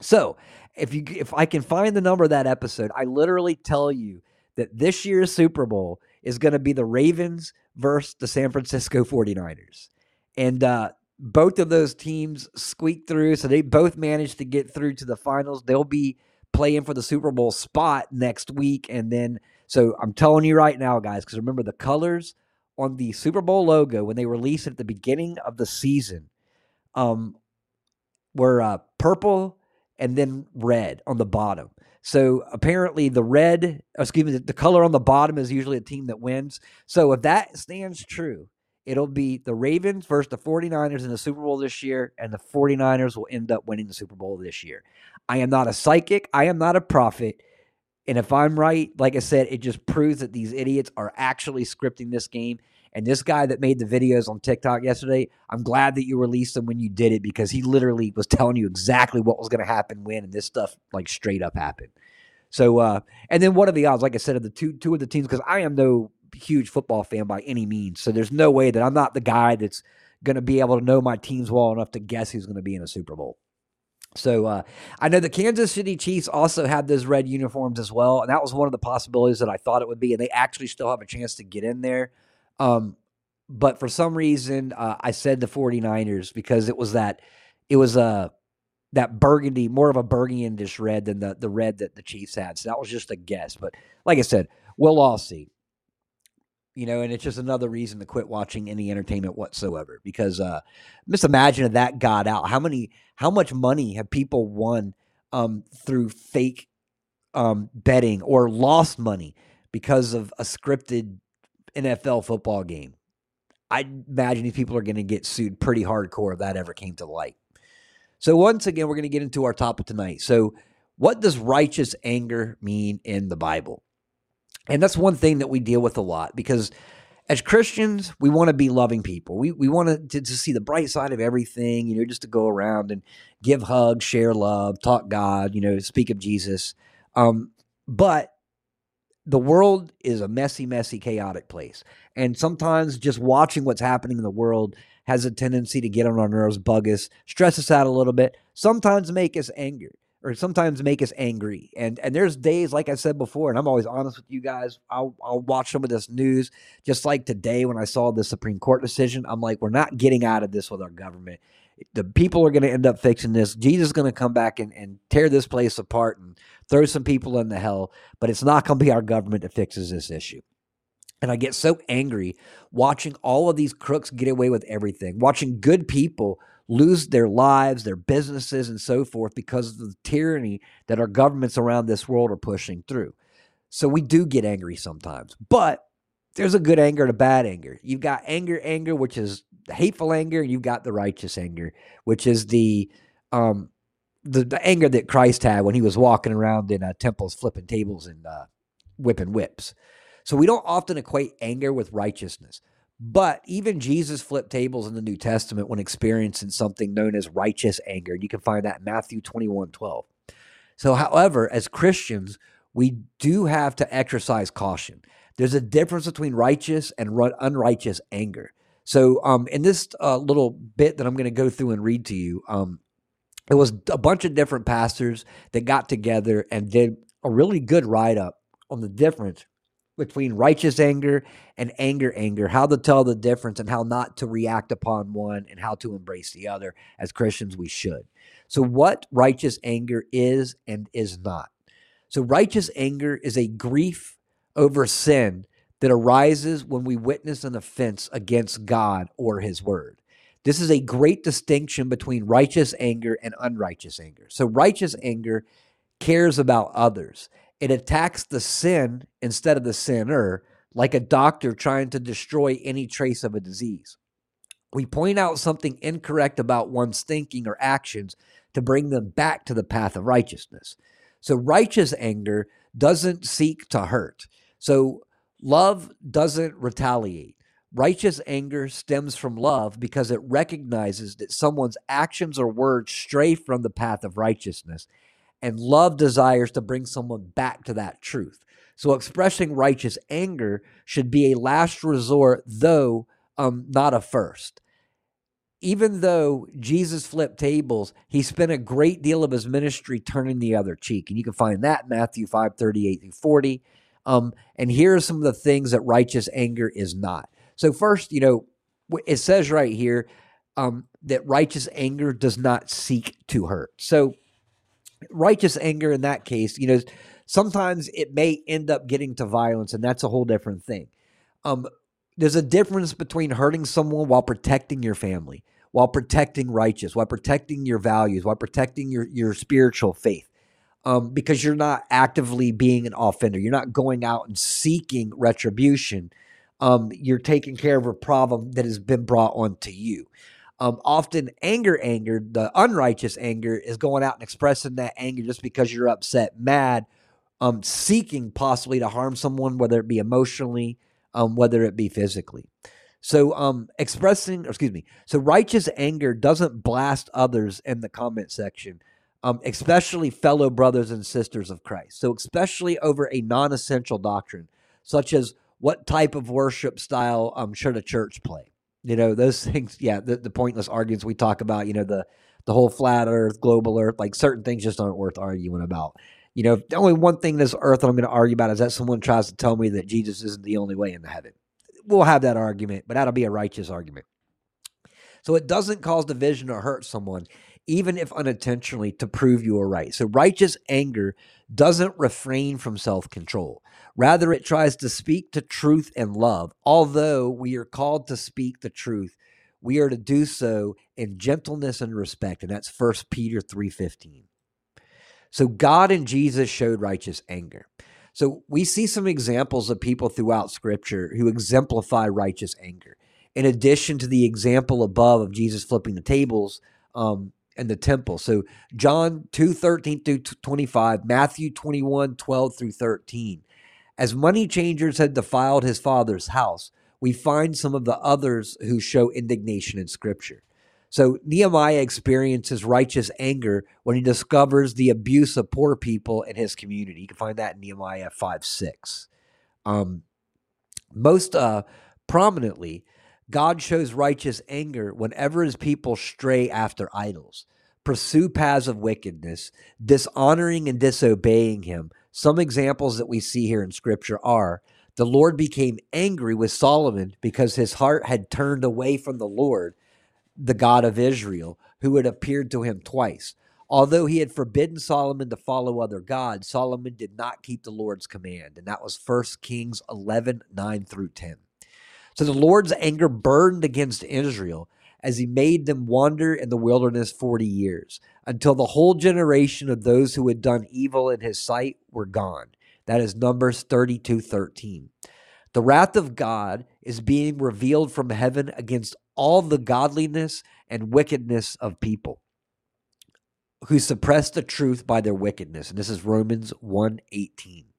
So if you if I can find the number of that episode, I literally tell you that this year's Super Bowl is going to be the Ravens versus the San Francisco 49ers. And uh, both of those teams squeaked through, so they both managed to get through to the finals. They'll be playing for the Super Bowl spot next week, and then so I'm telling you right now, guys, because remember the colors on the Super Bowl logo when they released it at the beginning of the season, um, were uh, purple and then red on the bottom. So apparently, the red, excuse me, the color on the bottom is usually a team that wins. So if that stands true, it'll be the Ravens versus the 49ers in the Super Bowl this year, and the 49ers will end up winning the Super Bowl this year. I am not a psychic, I am not a prophet. And if I'm right, like I said, it just proves that these idiots are actually scripting this game. And this guy that made the videos on TikTok yesterday, I'm glad that you released them when you did it because he literally was telling you exactly what was going to happen when, and this stuff like straight up happened. So, uh, and then what are the odds? Like I said, of the two two of the teams, because I am no huge football fan by any means. So there's no way that I'm not the guy that's going to be able to know my teams well enough to guess who's going to be in a Super Bowl. So uh, I know the Kansas City Chiefs also had those red uniforms as well, and that was one of the possibilities that I thought it would be, and they actually still have a chance to get in there. Um, but for some reason, uh, I said the 49ers because it was that it was a uh, that burgundy, more of a burgundish red than the the red that the Chiefs had. So that was just a guess. But like I said, we'll all see you know, and it's just another reason to quit watching any entertainment whatsoever. Because uh, just imagine if that got out. How many, how much money have people won um, through fake um, betting or lost money because of a scripted NFL football game? I imagine these people are going to get sued pretty hardcore if that ever came to light. So once again, we're going to get into our topic tonight. So, what does righteous anger mean in the Bible? And that's one thing that we deal with a lot because as Christians, we want to be loving people. We we want to, to see the bright side of everything, you know, just to go around and give hugs, share love, talk God, you know, speak of Jesus. Um, but the world is a messy, messy, chaotic place. And sometimes just watching what's happening in the world has a tendency to get on our nerves, bug us, stress us out a little bit, sometimes make us angry or sometimes make us angry. And and there's days, like I said before, and I'm always honest with you guys. I'll I'll watch some of this news, just like today when I saw the Supreme Court decision. I'm like, we're not getting out of this with our government. The people are going to end up fixing this. Jesus is going to come back and, and tear this place apart and throw some people in the hell. But it's not going to be our government that fixes this issue. And I get so angry watching all of these crooks get away with everything, watching good people lose their lives, their businesses, and so forth because of the tyranny that our governments around this world are pushing through. So we do get angry sometimes, but there's a good anger and a bad anger. You've got anger, anger, which is hateful anger, and you've got the righteous anger, which is the um the, the anger that Christ had when he was walking around in uh, temples, flipping tables and uh, whipping whips. So we don't often equate anger with righteousness. But even Jesus flipped tables in the New Testament when experiencing something known as righteous anger. You can find that in Matthew 21 12. So, however, as Christians, we do have to exercise caution. There's a difference between righteous and unrighteous anger. So, um, in this uh, little bit that I'm going to go through and read to you, um, it was a bunch of different pastors that got together and did a really good write up on the difference between righteous anger and anger anger how to tell the difference and how not to react upon one and how to embrace the other. As christians we should. So what righteous anger is and is not. So righteous anger is a grief over sin that arises when we witness an offense against god or his word this is a great distinction between righteous anger and unrighteous anger so righteous anger cares about others it attacks the sin instead of the sinner, like a doctor trying to destroy any trace of a disease. We point out something incorrect about one's thinking or actions to bring them back to the path of righteousness. So, righteous anger doesn't seek to hurt. So, love doesn't retaliate. Righteous anger stems from love because it recognizes that someone's actions or words stray from the path of righteousness. And love desires to bring someone back to that truth. So, expressing righteous anger should be a last resort, though um, not a first. Even though Jesus flipped tables, he spent a great deal of his ministry turning the other cheek. And you can find that Matthew 5 38 through 40. Um, and here are some of the things that righteous anger is not. So, first, you know, it says right here um, that righteous anger does not seek to hurt. So, righteous anger in that case, you know, sometimes it may end up getting to violence, and that's a whole different thing. Um, there's a difference between hurting someone while protecting your family, while protecting righteous, while protecting your values, while protecting your, your spiritual faith. Um, because you're not actively being an offender. You're not going out and seeking retribution um, you're taking care of a problem that has been brought onto you. Um, often, anger, anger, the unrighteous anger is going out and expressing that anger just because you're upset, mad, um, seeking possibly to harm someone, whether it be emotionally, um, whether it be physically. So, um, expressing, excuse me, so righteous anger doesn't blast others in the comment section, um, especially fellow brothers and sisters of Christ. So, especially over a non essential doctrine, such as what type of worship style um, should a church play? You know, those things, yeah, the, the pointless arguments we talk about, you know, the the whole flat earth, global earth, like certain things just aren't worth arguing about. You know, the only one thing this earth that I'm going to argue about is that someone tries to tell me that Jesus isn't the only way into heaven. We'll have that argument, but that'll be a righteous argument. So it doesn't cause division or hurt someone, even if unintentionally, to prove you are right. So righteous anger doesn't refrain from self control. Rather, it tries to speak to truth and love. Although we are called to speak the truth, we are to do so in gentleness and respect. And that's 1 Peter 3.15. So God and Jesus showed righteous anger. So we see some examples of people throughout Scripture who exemplify righteous anger. In addition to the example above of Jesus flipping the tables, um, and the temple. So John 2 13 through 25, Matthew 21 12 through 13. As money changers had defiled his father's house, we find some of the others who show indignation in Scripture. So Nehemiah experiences righteous anger when he discovers the abuse of poor people in his community. You can find that in Nehemiah 5 6. Um, most uh, prominently, God shows righteous anger whenever his people stray after idols, pursue paths of wickedness, dishonoring and disobeying him, some examples that we see here in scripture are the Lord became angry with Solomon because his heart had turned away from the Lord, the God of Israel, who had appeared to him twice. Although he had forbidden Solomon to follow other gods, Solomon did not keep the Lord's command. And that was 1 Kings 11 9 through 10. So the Lord's anger burned against Israel as he made them wander in the wilderness 40 years until the whole generation of those who had done evil in his sight were gone. That is Numbers 32 13. The wrath of God is being revealed from heaven against all the godliness and wickedness of people who suppress the truth by their wickedness. And this is Romans 1 18.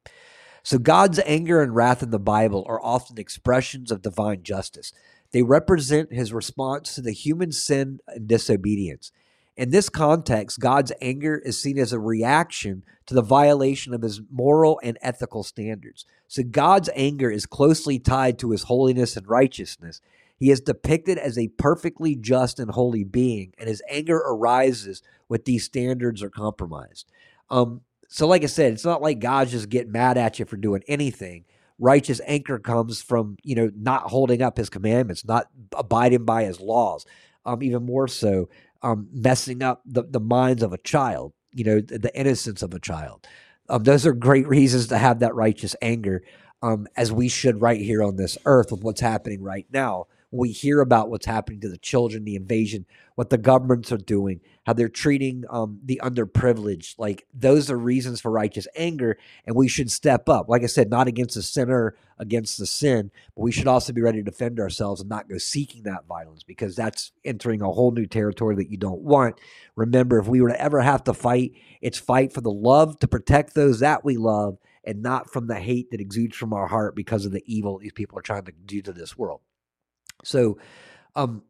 So God's anger and wrath in the Bible are often expressions of divine justice. They represent his response to the human sin and disobedience. In this context, God's anger is seen as a reaction to the violation of his moral and ethical standards. So God's anger is closely tied to his holiness and righteousness. He is depicted as a perfectly just and holy being, and his anger arises when these standards are compromised. Um, so, like I said, it's not like God's just getting mad at you for doing anything. Righteous anger comes from you know not holding up His commandments, not abiding by His laws. Um, even more so, um, messing up the, the minds of a child, you know, the, the innocence of a child. Um, those are great reasons to have that righteous anger, um, as we should right here on this earth with what's happening right now we hear about what's happening to the children, the invasion, what the governments are doing, how they're treating um, the underprivileged. Like those are reasons for righteous anger, and we should step up. Like I said, not against the sinner, against the sin, but we should also be ready to defend ourselves and not go seeking that violence because that's entering a whole new territory that you don't want. Remember, if we were to ever have to fight, it's fight for the love to protect those that we love and not from the hate that exudes from our heart because of the evil these people are trying to do to this world. So, um,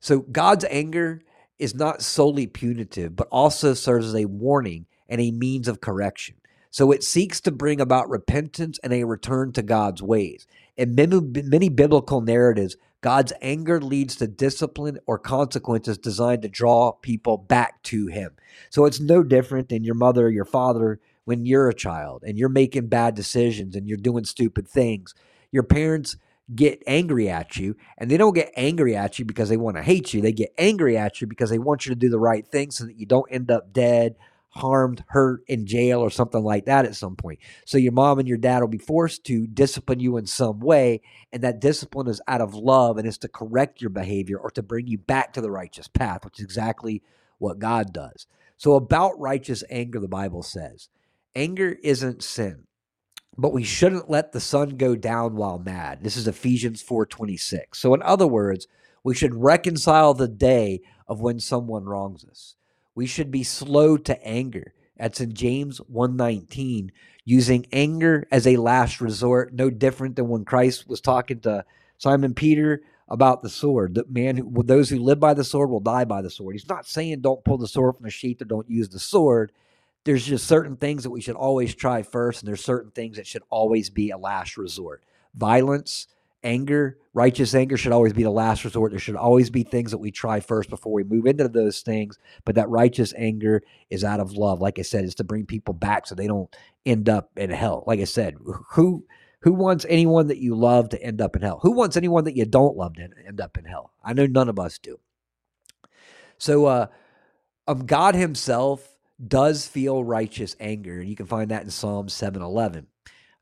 so God's anger is not solely punitive, but also serves as a warning and a means of correction. So it seeks to bring about repentance and a return to God's ways. In many, many biblical narratives, God's anger leads to discipline or consequences designed to draw people back to Him. So it's no different than your mother or your father when you're a child and you're making bad decisions and you're doing stupid things. Your parents get angry at you and they don't get angry at you because they want to hate you. They get angry at you because they want you to do the right thing so that you don't end up dead, harmed, hurt in jail or something like that at some point. So your mom and your dad will be forced to discipline you in some way and that discipline is out of love and is to correct your behavior or to bring you back to the righteous path, which is exactly what God does. So about righteous anger the Bible says, anger isn't sin but we shouldn't let the sun go down while mad. This is Ephesians 4:26. So in other words, we should reconcile the day of when someone wrongs us. We should be slow to anger. That's in James 1:19, using anger as a last resort, no different than when Christ was talking to Simon Peter about the sword. The man who those who live by the sword will die by the sword. He's not saying don't pull the sword from the sheath or don't use the sword there's just certain things that we should always try first, and there's certain things that should always be a last resort. Violence, anger, righteous anger should always be the last resort. There should always be things that we try first before we move into those things. But that righteous anger is out of love. Like I said, it's to bring people back so they don't end up in hell. Like I said, who who wants anyone that you love to end up in hell? Who wants anyone that you don't love to end up in hell? I know none of us do. So uh um God himself does feel righteous anger. And you can find that in Psalm 711.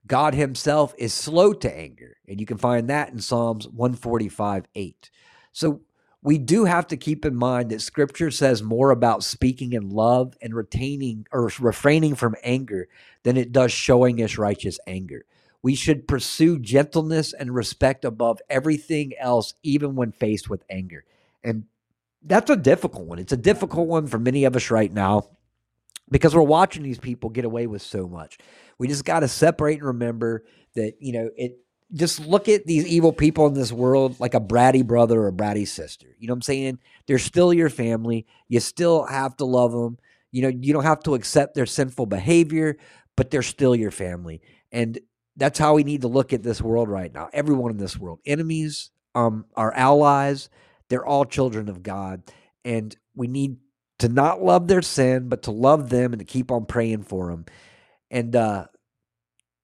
God himself is slow to anger. And you can find that in Psalms 145 8. So we do have to keep in mind that scripture says more about speaking in love and retaining or refraining from anger than it does showing us righteous anger. We should pursue gentleness and respect above everything else, even when faced with anger. And that's a difficult one. It's a difficult one for many of us right now because we're watching these people get away with so much. We just got to separate and remember that, you know, it just look at these evil people in this world like a bratty brother or a bratty sister. You know what I'm saying? They're still your family. You still have to love them. You know, you don't have to accept their sinful behavior, but they're still your family. And that's how we need to look at this world right now. Everyone in this world, enemies, um, our allies, they're all children of God. And we need to not love their sin, but to love them and to keep on praying for them. And uh,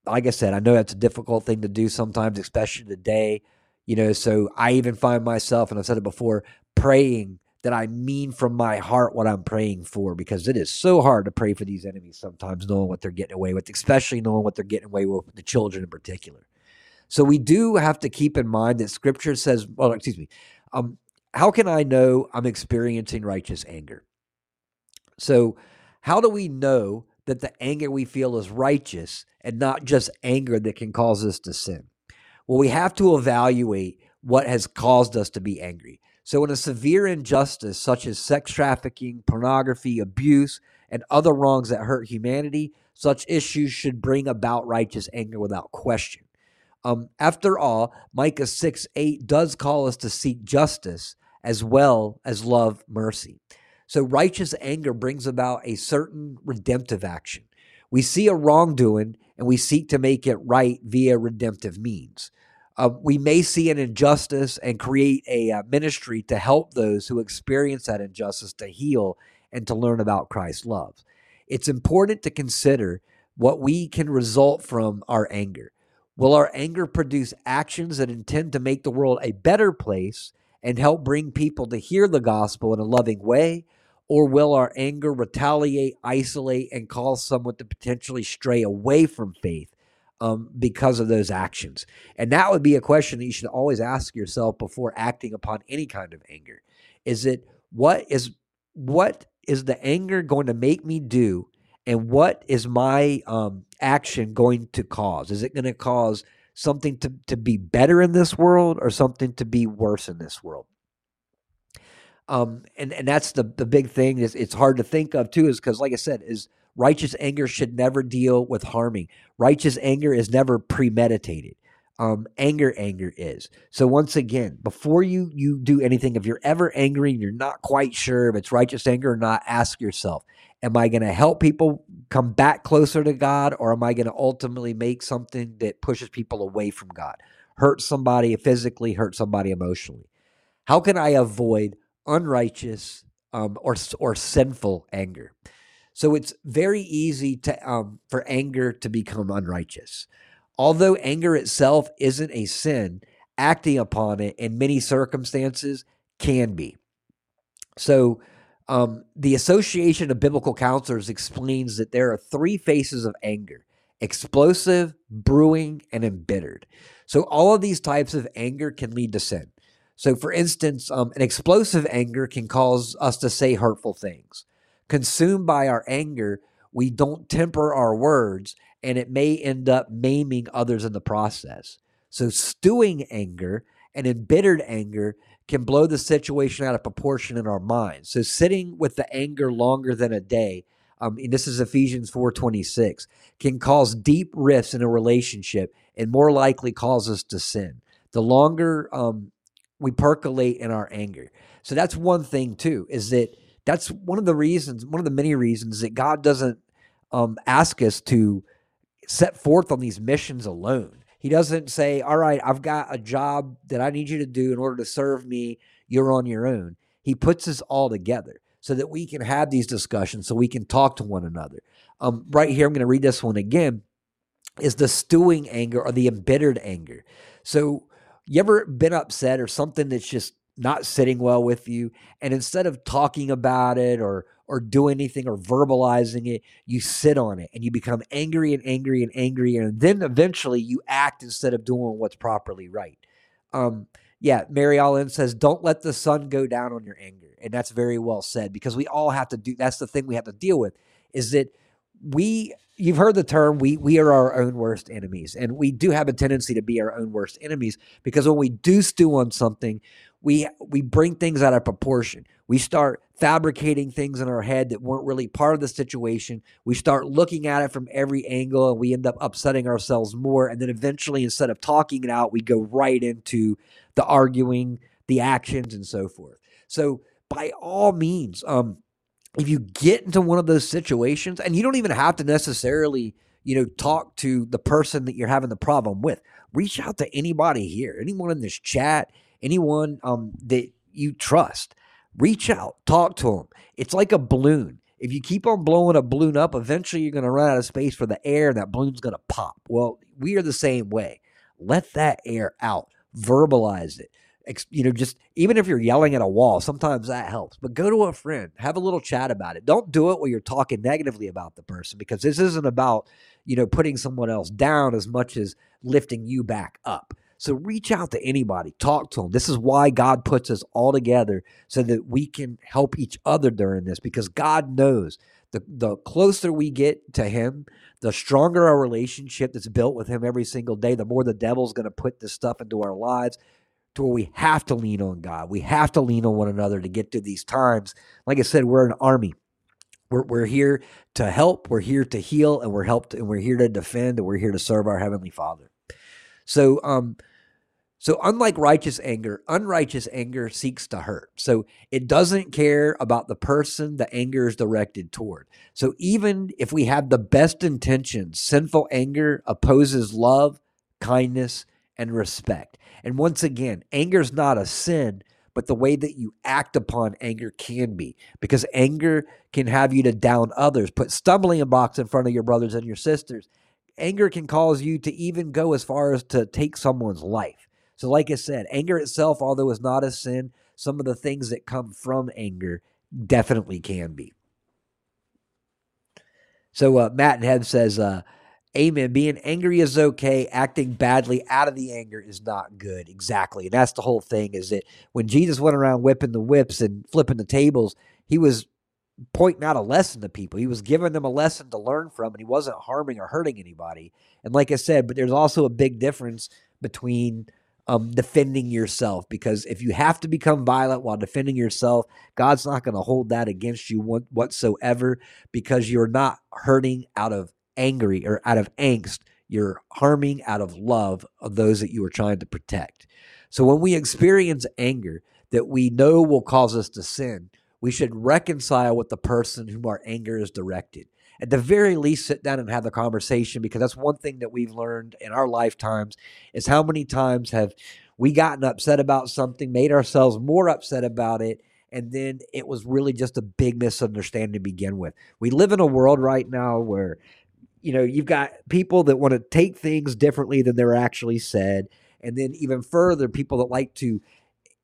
like I said, I know that's a difficult thing to do sometimes, especially today. You know, so I even find myself, and I've said it before, praying that I mean from my heart what I'm praying for because it is so hard to pray for these enemies sometimes, knowing what they're getting away with, especially knowing what they're getting away with, the children in particular. So we do have to keep in mind that scripture says, well, excuse me, um, how can I know I'm experiencing righteous anger? So, how do we know that the anger we feel is righteous and not just anger that can cause us to sin? Well, we have to evaluate what has caused us to be angry. So, in a severe injustice such as sex trafficking, pornography, abuse, and other wrongs that hurt humanity, such issues should bring about righteous anger without question. Um, after all, Micah 6 8 does call us to seek justice as well as love mercy. So righteous anger brings about a certain redemptive action. We see a wrongdoing and we seek to make it right via redemptive means. Uh, we may see an injustice and create a uh, ministry to help those who experience that injustice to heal and to learn about Christ's love. It's important to consider what we can result from our anger. Will our anger produce actions that intend to make the world a better place and help bring people to hear the gospel in a loving way? Or will our anger retaliate, isolate, and cause someone to potentially stray away from faith? um, because of those actions. And that would be a question that you should always ask yourself before acting upon any kind of anger. Is it what is what is the anger going to make me do, and what is my um, action going to cause? Is it going to cause something to, to be better in this world or something to be worse in this world? Um, and and that's the the big thing is it's hard to think of too is because like I said is righteous anger should never deal with harming. Righteous anger is never premeditated. Um, anger, anger is. So once again, before you you do anything, if you're ever angry and you're not quite sure if it's righteous anger or not, ask yourself: Am I going to help people come back closer to God, or am I going to ultimately make something that pushes people away from God, hurt somebody physically, hurt somebody emotionally? How can I avoid unrighteous um, or or sinful anger. So it's very easy to um, for anger to become unrighteous. Although anger itself isn't a sin, acting upon it in many circumstances can be. So um, the Association of Biblical Counselors explains that there are three faces of anger explosive, brewing, and embittered. So all of these types of anger can lead to sin. So, for instance, um, an explosive anger can cause us to say hurtful things. Consumed by our anger, we don't temper our words, and it may end up maiming others in the process. So, stewing anger and embittered anger can blow the situation out of proportion in our minds. So, sitting with the anger longer than a day, um, and this is Ephesians 4:26, can cause deep rifts in a relationship and more likely cause us to sin. The longer um, we percolate in our anger. So that's one thing too, is that that's one of the reasons, one of the many reasons that God doesn't um, ask us to set forth on these missions alone. He doesn't say, All right, I've got a job that I need you to do in order to serve me. You're on your own. He puts us all together so that we can have these discussions, so we can talk to one another. Um, right here, I'm going to read this one again is the stewing anger or the embittered anger. So you ever been upset or something that's just not sitting well with you and instead of talking about it or or do anything or verbalizing it you sit on it and you become angry and angry and angry and then eventually you act instead of doing what's properly right. Um yeah mary allen says don't let the sun go down on your anger and that's very well said because we all have to do that's the thing we have to deal with is that we you've heard the term we we are our own worst enemies and we do have a tendency to be our own worst enemies because when we do stew on something we we bring things out of proportion. We start fabricating things in our head that weren't really part of the situation. We start looking at it from every angle and we end up upsetting ourselves more and then eventually instead of talking it out we go right into the arguing the actions and so forth. So by all means um if you get into one of those situations, and you don't even have to necessarily, you know, talk to the person that you're having the problem with, reach out to anybody here, anyone in this chat, anyone um, that you trust. Reach out, talk to them. It's like a balloon. If you keep on blowing a balloon up, eventually you're going to run out of space for the air, and that balloon's going to pop. Well, we are the same way. Let that air out, verbalize it you know, just even if you're yelling at a wall, sometimes that helps. But go to a friend, have a little chat about it. Don't do it while you're talking negatively about the person because this isn't about, you know, putting someone else down as much as lifting you back up. So reach out to anybody, talk to them. This is why God puts us all together so that we can help each other during this because God knows the, the closer we get to Him, the stronger our relationship that's built with Him every single day, the more the devil's going to put this stuff into our lives to where we have to lean on God. We have to lean on one another to get through these times. Like I said, we're an army. We're, we're here to help, we're here to heal, and we're helped, and we're here to defend, and we're here to serve our Heavenly Father. So, um, so unlike righteous anger, unrighteous anger seeks to hurt. So it doesn't care about the person the anger is directed toward. So even if we have the best intentions, sinful anger opposes love, kindness, and respect. And once again, anger is not a sin, but the way that you act upon anger can be because anger can have you to down others, put stumbling blocks in front of your brothers and your sisters. Anger can cause you to even go as far as to take someone's life. So, like I said, anger itself, although it's not a sin, some of the things that come from anger definitely can be. So, uh, Matt and Heb says, uh, Amen. Being angry is okay. Acting badly out of the anger is not good. Exactly. And that's the whole thing is that when Jesus went around whipping the whips and flipping the tables, he was pointing out a lesson to people. He was giving them a lesson to learn from, and he wasn't harming or hurting anybody. And like I said, but there's also a big difference between um, defending yourself because if you have to become violent while defending yourself, God's not going to hold that against you whatsoever because you're not hurting out of angry or out of angst. You're harming out of love of those that you are trying to protect. So when we experience anger that we know will cause us to sin, we should reconcile with the person whom our anger is directed. At the very least, sit down and have the conversation because that's one thing that we've learned in our lifetimes is how many times have we gotten upset about something, made ourselves more upset about it, and then it was really just a big misunderstanding to begin with. We live in a world right now where you know, you've got people that want to take things differently than they're actually said. And then even further, people that like to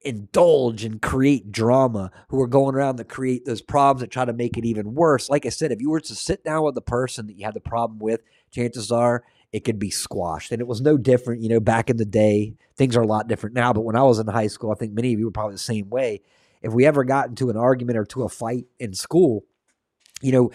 indulge and create drama who are going around to create those problems that try to make it even worse. Like I said, if you were to sit down with the person that you had the problem with, chances are it could be squashed. And it was no different, you know, back in the day. Things are a lot different now. But when I was in high school, I think many of you were probably the same way. If we ever got into an argument or to a fight in school, you know,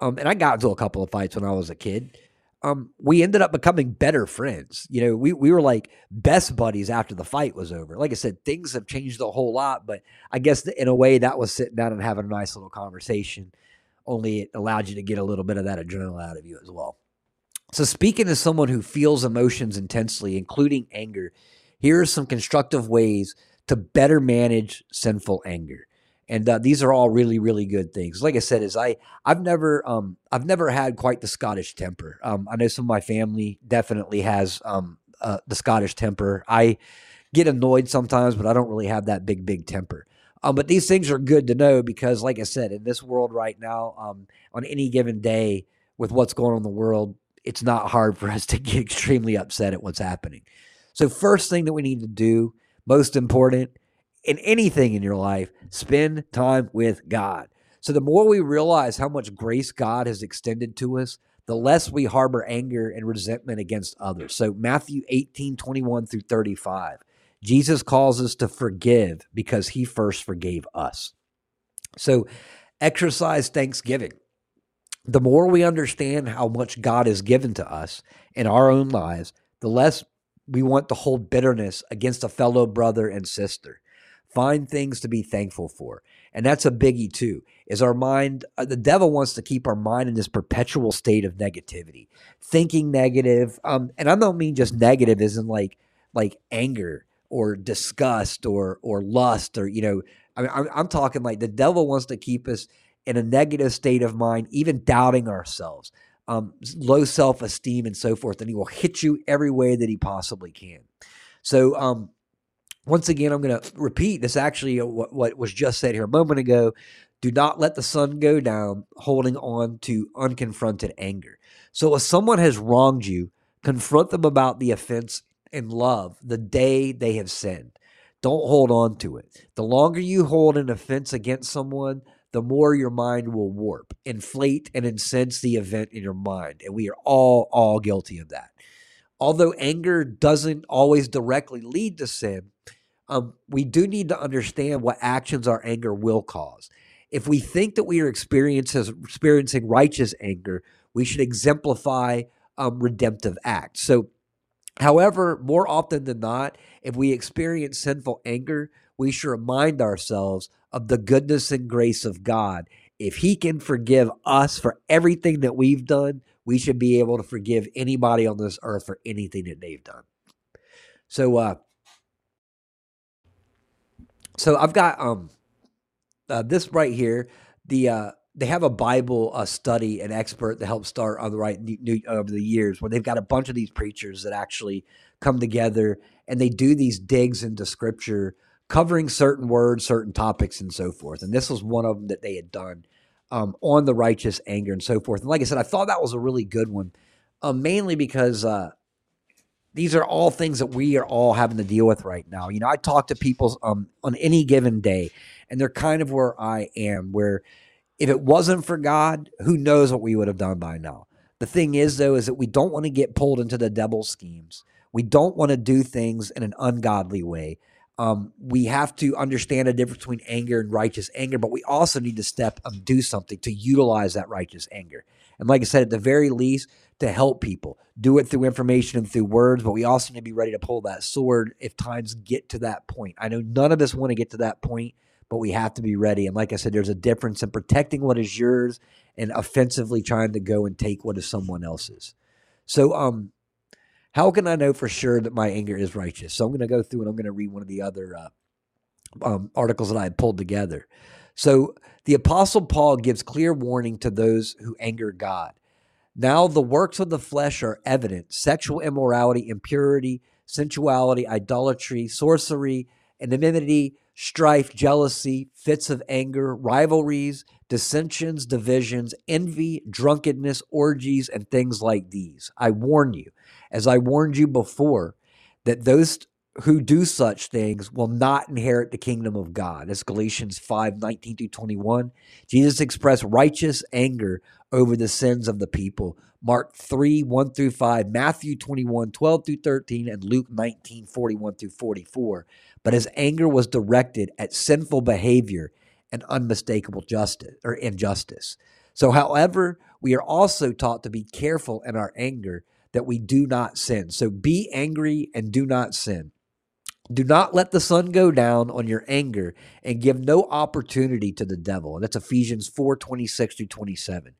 um, and I got into a couple of fights when I was a kid. Um, we ended up becoming better friends. You know, we we were like best buddies after the fight was over. Like I said, things have changed a whole lot, but I guess in a way that was sitting down and having a nice little conversation. Only it allowed you to get a little bit of that adrenaline out of you as well. So, speaking as someone who feels emotions intensely, including anger, here are some constructive ways to better manage sinful anger and uh, these are all really really good things. Like i said is i i've never um i've never had quite the scottish temper. Um i know some of my family definitely has um uh, the scottish temper. I get annoyed sometimes but i don't really have that big big temper. Um, but these things are good to know because like i said in this world right now um, on any given day with what's going on in the world it's not hard for us to get extremely upset at what's happening. So first thing that we need to do most important in anything in your life, spend time with God. So the more we realize how much grace God has extended to us, the less we harbor anger and resentment against others. So Matthew 18, 21 through 35. Jesus calls us to forgive because he first forgave us. So exercise thanksgiving. The more we understand how much God has given to us in our own lives, the less we want to hold bitterness against a fellow brother and sister. Find things to be thankful for. And that's a biggie too. Is our mind uh, the devil wants to keep our mind in this perpetual state of negativity, thinking negative. Um, and I don't mean just negative isn't like like anger or disgust or or lust or you know. I mean, I'm, I'm talking like the devil wants to keep us in a negative state of mind, even doubting ourselves, um, low self esteem, and so forth. And he will hit you every way that he possibly can. So, um, once again, I'm going to repeat this actually uh, what, what was just said here a moment ago. Do not let the sun go down holding on to unconfronted anger. So if someone has wronged you, confront them about the offense in love the day they have sinned. Don't hold on to it. The longer you hold an offense against someone, the more your mind will warp, inflate, and incense the event in your mind. And we are all, all guilty of that. Although anger doesn't always directly lead to sin, um, we do need to understand what actions our anger will cause. If we think that we are experiencing righteous anger, we should exemplify um, redemptive acts. So, however, more often than not, if we experience sinful anger, we should remind ourselves of the goodness and grace of God. If He can forgive us for everything that we've done, we should be able to forgive anybody on this earth for anything that they've done. So, uh, so I've got um uh, this right here. The uh, they have a Bible uh, study and expert to help start on the right new, over the years, where they've got a bunch of these preachers that actually come together and they do these digs into Scripture, covering certain words, certain topics, and so forth. And this was one of them that they had done um, on the righteous anger and so forth. And like I said, I thought that was a really good one, uh, mainly because uh, these are all things that we are all having to deal with right now. You know, I talk to people um, on any given day, and they're kind of where I am, where if it wasn't for God, who knows what we would have done by now. The thing is, though, is that we don't want to get pulled into the devil's schemes. We don't want to do things in an ungodly way. Um, we have to understand the difference between anger and righteous anger, but we also need to step and do something to utilize that righteous anger. And like I said, at the very least, to help people, do it through information and through words, but we also need to be ready to pull that sword if times get to that point. I know none of us want to get to that point, but we have to be ready. And like I said, there's a difference in protecting what is yours and offensively trying to go and take what is someone else's. So, um, how can I know for sure that my anger is righteous? So I'm going to go through and I'm going to read one of the other uh, um, articles that I had pulled together. So the Apostle Paul gives clear warning to those who anger God. Now the works of the flesh are evident sexual immorality, impurity, sensuality, idolatry, sorcery, enmity, strife, jealousy, fits of anger, rivalries, dissensions, divisions, envy, drunkenness, orgies, and things like these. I warn you, as I warned you before, that those who do such things will not inherit the kingdom of God. That's Galatians 5 19 through 21. Jesus expressed righteous anger over the sins of the people. Mark 3 1 through 5, Matthew 21 12 through 13, and Luke 19 41 through 44. But his anger was directed at sinful behavior and unmistakable justice or injustice. So, however, we are also taught to be careful in our anger that we do not sin. So be angry and do not sin. Do not let the sun go down on your anger and give no opportunity to the devil. And that's Ephesians 4 26 through 27.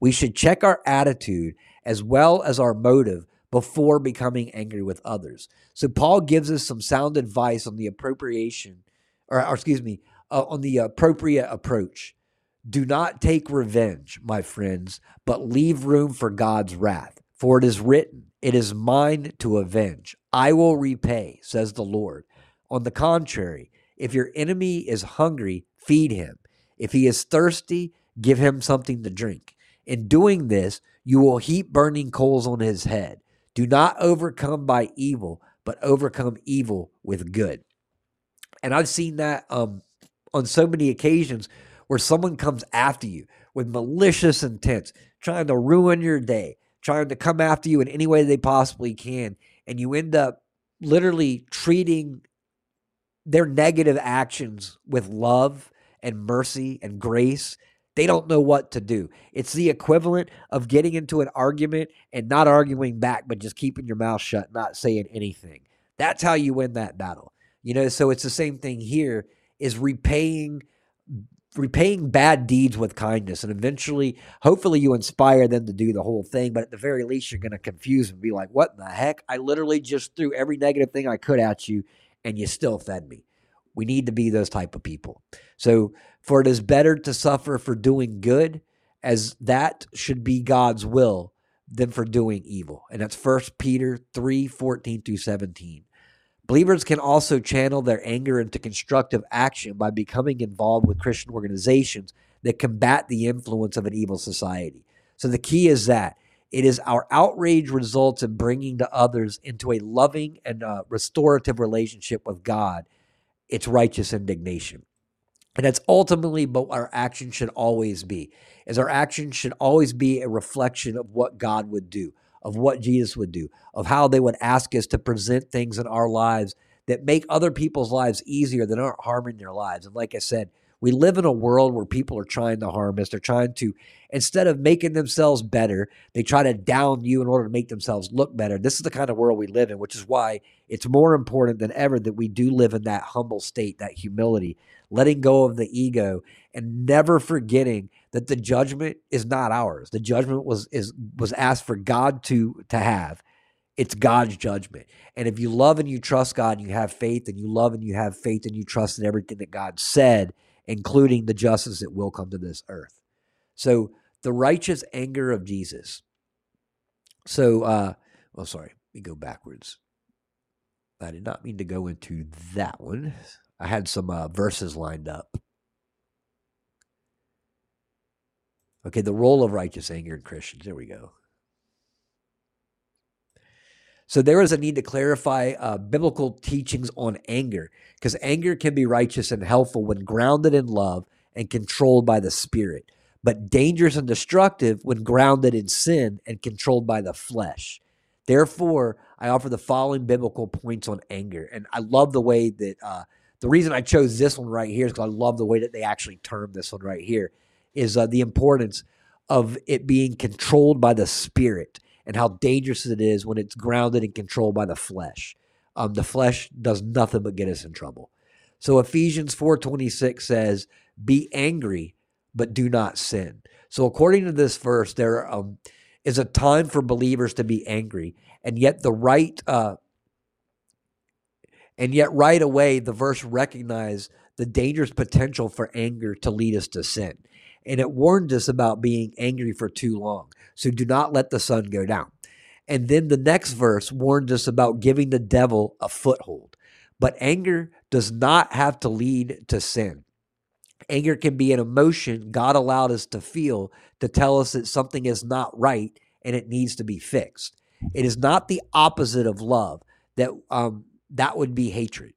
We should check our attitude as well as our motive before becoming angry with others. So Paul gives us some sound advice on the appropriation, or, or excuse me, uh, on the appropriate approach. Do not take revenge, my friends, but leave room for God's wrath. For it is written, It is mine to avenge. I will repay, says the Lord. On the contrary, if your enemy is hungry, feed him. If he is thirsty, give him something to drink. In doing this, you will heap burning coals on his head. Do not overcome by evil, but overcome evil with good. And I've seen that um, on so many occasions where someone comes after you with malicious intent, trying to ruin your day, trying to come after you in any way they possibly can. And you end up literally treating their negative actions with love and mercy and grace. They don't know what to do. It's the equivalent of getting into an argument and not arguing back, but just keeping your mouth shut, not saying anything. That's how you win that battle. You know, so it's the same thing here is repaying repaying bad deeds with kindness and eventually hopefully you inspire them to do the whole thing but at the very least you're going to confuse and be like what the heck? I literally just threw every negative thing i could at you and you still fed me. We need to be those type of people. So for it is better to suffer for doing good as that should be god's will than for doing evil. And that's first peter 3 14 through 17 Believers can also channel their anger into constructive action by becoming involved with Christian organizations that combat the influence of an evil society. So the key is that it is our outrage results in bringing the others into a loving and uh, restorative relationship with God. It's righteous indignation. And that's ultimately what our action should always be. Is our action should always be a reflection of what God would do of what Jesus would do, of how they would ask us to present things in our lives that make other people's lives easier that aren't harming their lives. And like I said, we live in a world where people are trying to harm us. They're trying to, instead of making themselves better, they try to down you in order to make themselves look better. This is the kind of world we live in, which is why it's more important than ever that we do live in that humble state, that humility, letting go of the ego and never forgetting that the judgment is not ours. The judgment was is was asked for God to to have. It's God's judgment. And if you love and you trust God, and you have faith, and you love and you have faith, and you trust in everything that God said, including the justice that will come to this earth. So the righteous anger of Jesus. So, uh, well, sorry, let me go backwards. I did not mean to go into that one. I had some uh, verses lined up. Okay, the role of righteous anger in Christians. There we go. So there is a need to clarify uh, biblical teachings on anger because anger can be righteous and helpful when grounded in love and controlled by the Spirit. but dangerous and destructive when grounded in sin and controlled by the flesh. Therefore, I offer the following biblical points on anger. And I love the way that uh, the reason I chose this one right here is because I love the way that they actually term this one right here is uh, the importance of it being controlled by the spirit and how dangerous it is when it's grounded and controlled by the flesh. Um, the flesh does nothing but get us in trouble. So Ephesians 4:26 says, "Be angry, but do not sin." So according to this verse, there um, is a time for believers to be angry, and yet the right, uh, and yet right away the verse recognizes the dangerous potential for anger to lead us to sin, and it warned us about being angry for too long. So do not let the sun go down. And then the next verse warned us about giving the devil a foothold. But anger does not have to lead to sin. Anger can be an emotion God allowed us to feel to tell us that something is not right and it needs to be fixed. It is not the opposite of love. That um, that would be hatred.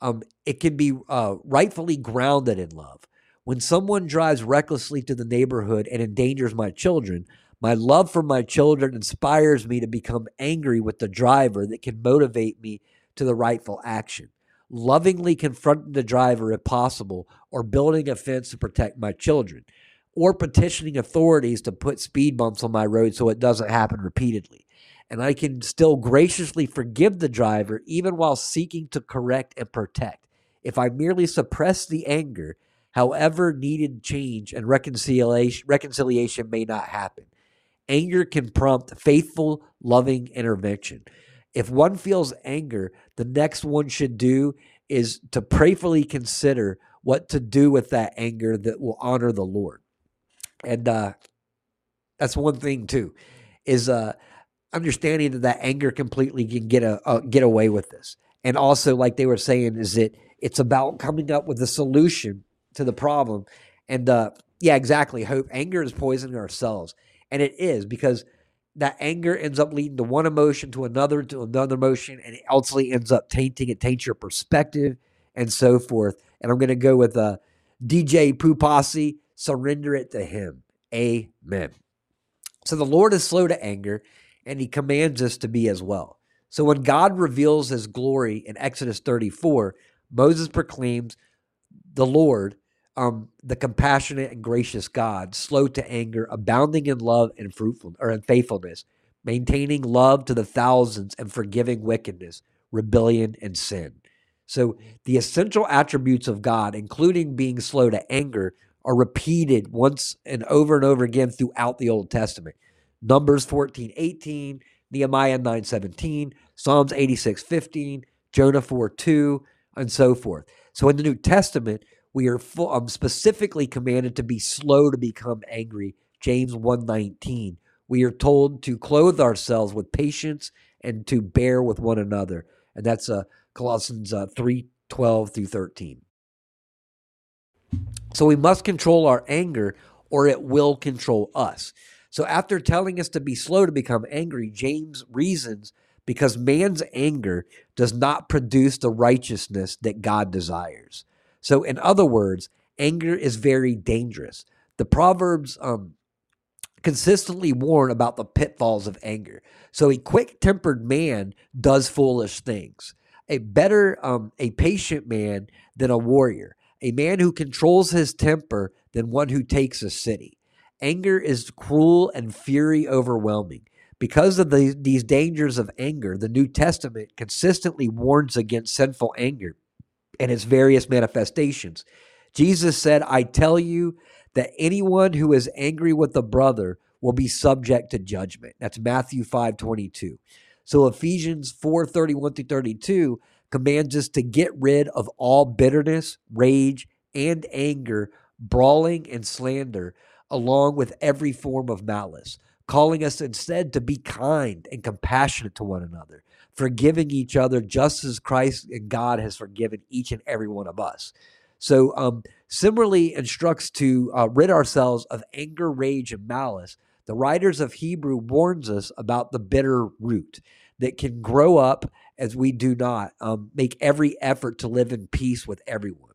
Um, it can be uh, rightfully grounded in love. When someone drives recklessly to the neighborhood and endangers my children, my love for my children inspires me to become angry with the driver that can motivate me to the rightful action. Lovingly confronting the driver if possible, or building a fence to protect my children, or petitioning authorities to put speed bumps on my road so it doesn't happen repeatedly. And I can still graciously forgive the driver even while seeking to correct and protect. If I merely suppress the anger, however needed change and reconciliation, reconciliation may not happen. Anger can prompt faithful, loving intervention. If one feels anger, the next one should do is to prayerfully consider what to do with that anger that will honor the Lord. And uh, that's one thing too, is uh, understanding that that anger completely can get a uh, get away with this. And also, like they were saying, is that it's about coming up with a solution to the problem. And uh, yeah, exactly. Hope anger is poisoning ourselves. And it is because that anger ends up leading to one emotion to another to another emotion, and it ultimately ends up tainting it, taints your perspective, and so forth. And I'm going to go with uh, DJ Pupasi, surrender it to Him. Amen. So the Lord is slow to anger, and He commands us to be as well. So when God reveals His glory in Exodus 34, Moses proclaims, The Lord, um, the compassionate and gracious God, slow to anger, abounding in love and fruitfulness or in faithfulness, maintaining love to the thousands and forgiving wickedness, rebellion, and sin. So the essential attributes of God, including being slow to anger, are repeated once and over and over again throughout the Old Testament. Numbers 14, 18, Nehemiah 9, 17, Psalms 86, 15, Jonah 4, 2, and so forth. So in the New Testament, we are full, um, specifically commanded to be slow to become angry. James 1:19. We are told to clothe ourselves with patience and to bear with one another. And that's uh, Colossians uh, 3 12 through 13. So we must control our anger or it will control us. So after telling us to be slow to become angry, James reasons because man's anger does not produce the righteousness that God desires. So, in other words, anger is very dangerous. The Proverbs um, consistently warn about the pitfalls of anger. So, a quick tempered man does foolish things. A better, um, a patient man than a warrior. A man who controls his temper than one who takes a city. Anger is cruel and fury overwhelming. Because of the, these dangers of anger, the New Testament consistently warns against sinful anger and its various manifestations. Jesus said, I tell you that anyone who is angry with a brother will be subject to judgment. That's Matthew 5 22. So Ephesians 4 31 through 32 commands us to get rid of all bitterness, rage, and anger, brawling, and slander, along with every form of malice, calling us instead to be kind and compassionate to one another forgiving each other just as Christ and God has forgiven each and every one of us. So, um, similarly instructs to uh, rid ourselves of anger, rage, and malice. The writers of Hebrew warns us about the bitter root that can grow up as we do not um, make every effort to live in peace with everyone.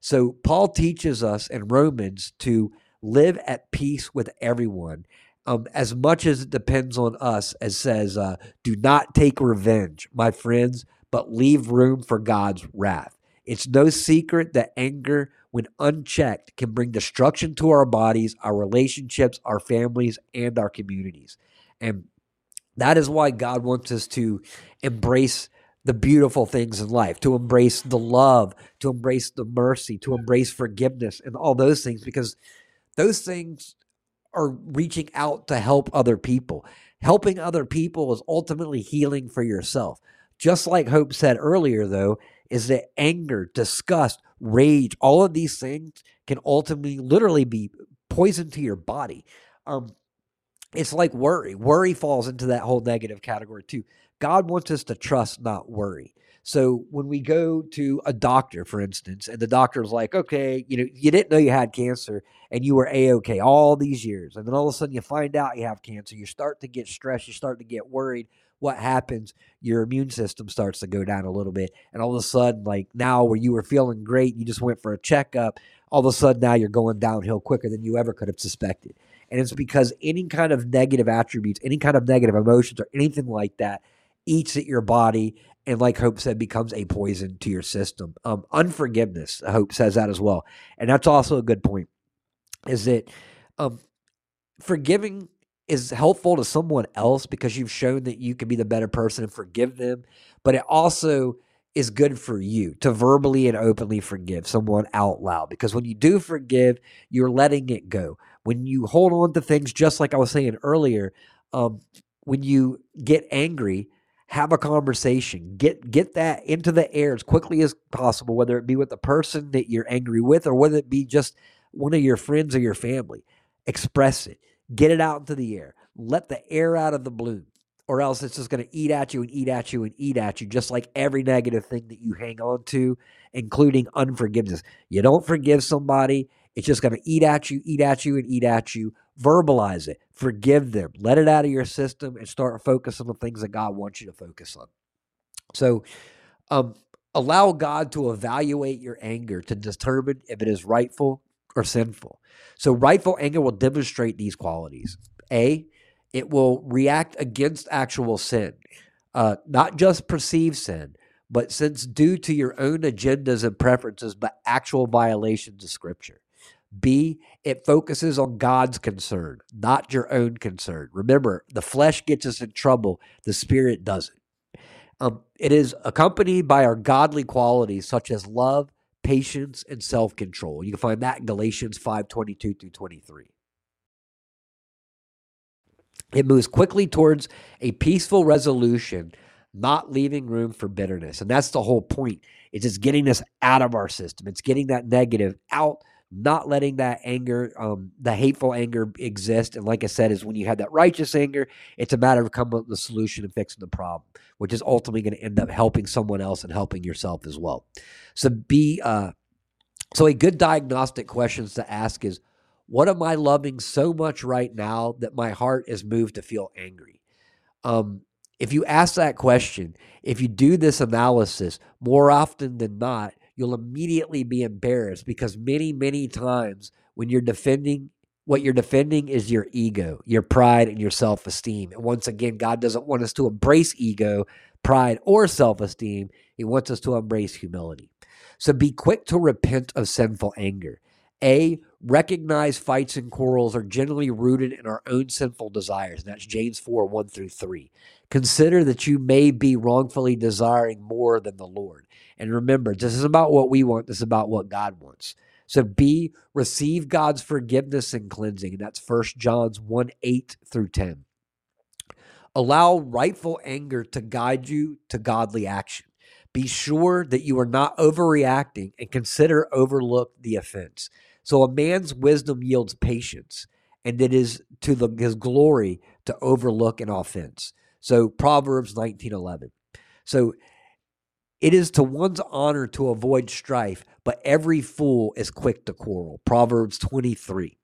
So, Paul teaches us in Romans to live at peace with everyone. Um, as much as it depends on us, as says, uh, do not take revenge, my friends, but leave room for God's wrath. It's no secret that anger, when unchecked, can bring destruction to our bodies, our relationships, our families, and our communities. And that is why God wants us to embrace the beautiful things in life, to embrace the love, to embrace the mercy, to embrace forgiveness, and all those things, because those things are reaching out to help other people. Helping other people is ultimately healing for yourself. Just like Hope said earlier, though, is that anger, disgust, rage, all of these things can ultimately literally be poison to your body. Um, it's like worry. Worry falls into that whole negative category too. God wants us to trust, not worry. So when we go to a doctor, for instance, and the doctor's like, okay, you know, you didn't know you had cancer and you were a okay all these years, and then all of a sudden you find out you have cancer, you start to get stressed, you start to get worried. What happens? Your immune system starts to go down a little bit, and all of a sudden, like now, where you were feeling great, you just went for a checkup. All of a sudden, now you're going downhill quicker than you ever could have suspected, and it's mm. because any kind of negative attributes, any kind of negative emotions, or anything like that eats at your body and like hope said becomes a poison to your system. Um, unforgiveness hope says that as well. And that's also a good point is that um, forgiving is helpful to someone else because you've shown that you can be the better person and forgive them but it also is good for you to verbally and openly forgive someone out loud because when you do forgive you're letting it go. When you hold on to things just like i was saying earlier um, when you get angry have a conversation. Get get that into the air as quickly as possible whether it be with the person that you're angry with or whether it be just one of your friends or your family. Express it. Get it out into the air. Let the air out of the balloon or else it's just going to eat at you and eat at you and eat at you just like every negative thing that you hang on to including unforgiveness. You don't forgive somebody it's just going to eat at you eat at you and eat at you verbalize it, forgive them, let it out of your system, and start focusing on the things that God wants you to focus on. So, um, allow God to evaluate your anger to determine if it is rightful or sinful. So, rightful anger will demonstrate these qualities. A, it will react against actual sin, uh, not just perceived sin, but since due to your own agendas and preferences, but actual violations of Scripture. B, it focuses on God's concern, not your own concern. Remember, the flesh gets us in trouble, the spirit doesn't. Um, it is accompanied by our godly qualities such as love, patience, and self control. You can find that in Galatians 5 22 through 23. It moves quickly towards a peaceful resolution, not leaving room for bitterness. And that's the whole point. It's just getting this out of our system. It's getting that negative out not letting that anger, um, the hateful anger exist. And like I said, is when you have that righteous anger, it's a matter of coming up with the solution and fixing the problem, which is ultimately going to end up helping someone else and helping yourself as well. So be uh, so a good diagnostic questions to ask is, what am I loving so much right now that my heart is moved to feel angry? Um, if you ask that question, if you do this analysis more often than not, you'll immediately be embarrassed because many, many times when you're defending, what you're defending is your ego, your pride, and your self esteem. And once again, God doesn't want us to embrace ego, pride, or self esteem. He wants us to embrace humility. So be quick to repent of sinful anger. A, recognize fights and quarrels are generally rooted in our own sinful desires. And that's James 4 1 through 3. Consider that you may be wrongfully desiring more than the Lord. And remember, this is about what we want, this is about what God wants. So B, receive God's forgiveness and cleansing. And that's First John's 1 8 through 10. Allow rightful anger to guide you to godly action. Be sure that you are not overreacting and consider overlook the offense. So a man's wisdom yields patience, and it is to the, his glory to overlook an offense. So Proverbs 19:11. So it is to one's honor to avoid strife, but every fool is quick to quarrel. Proverbs 23.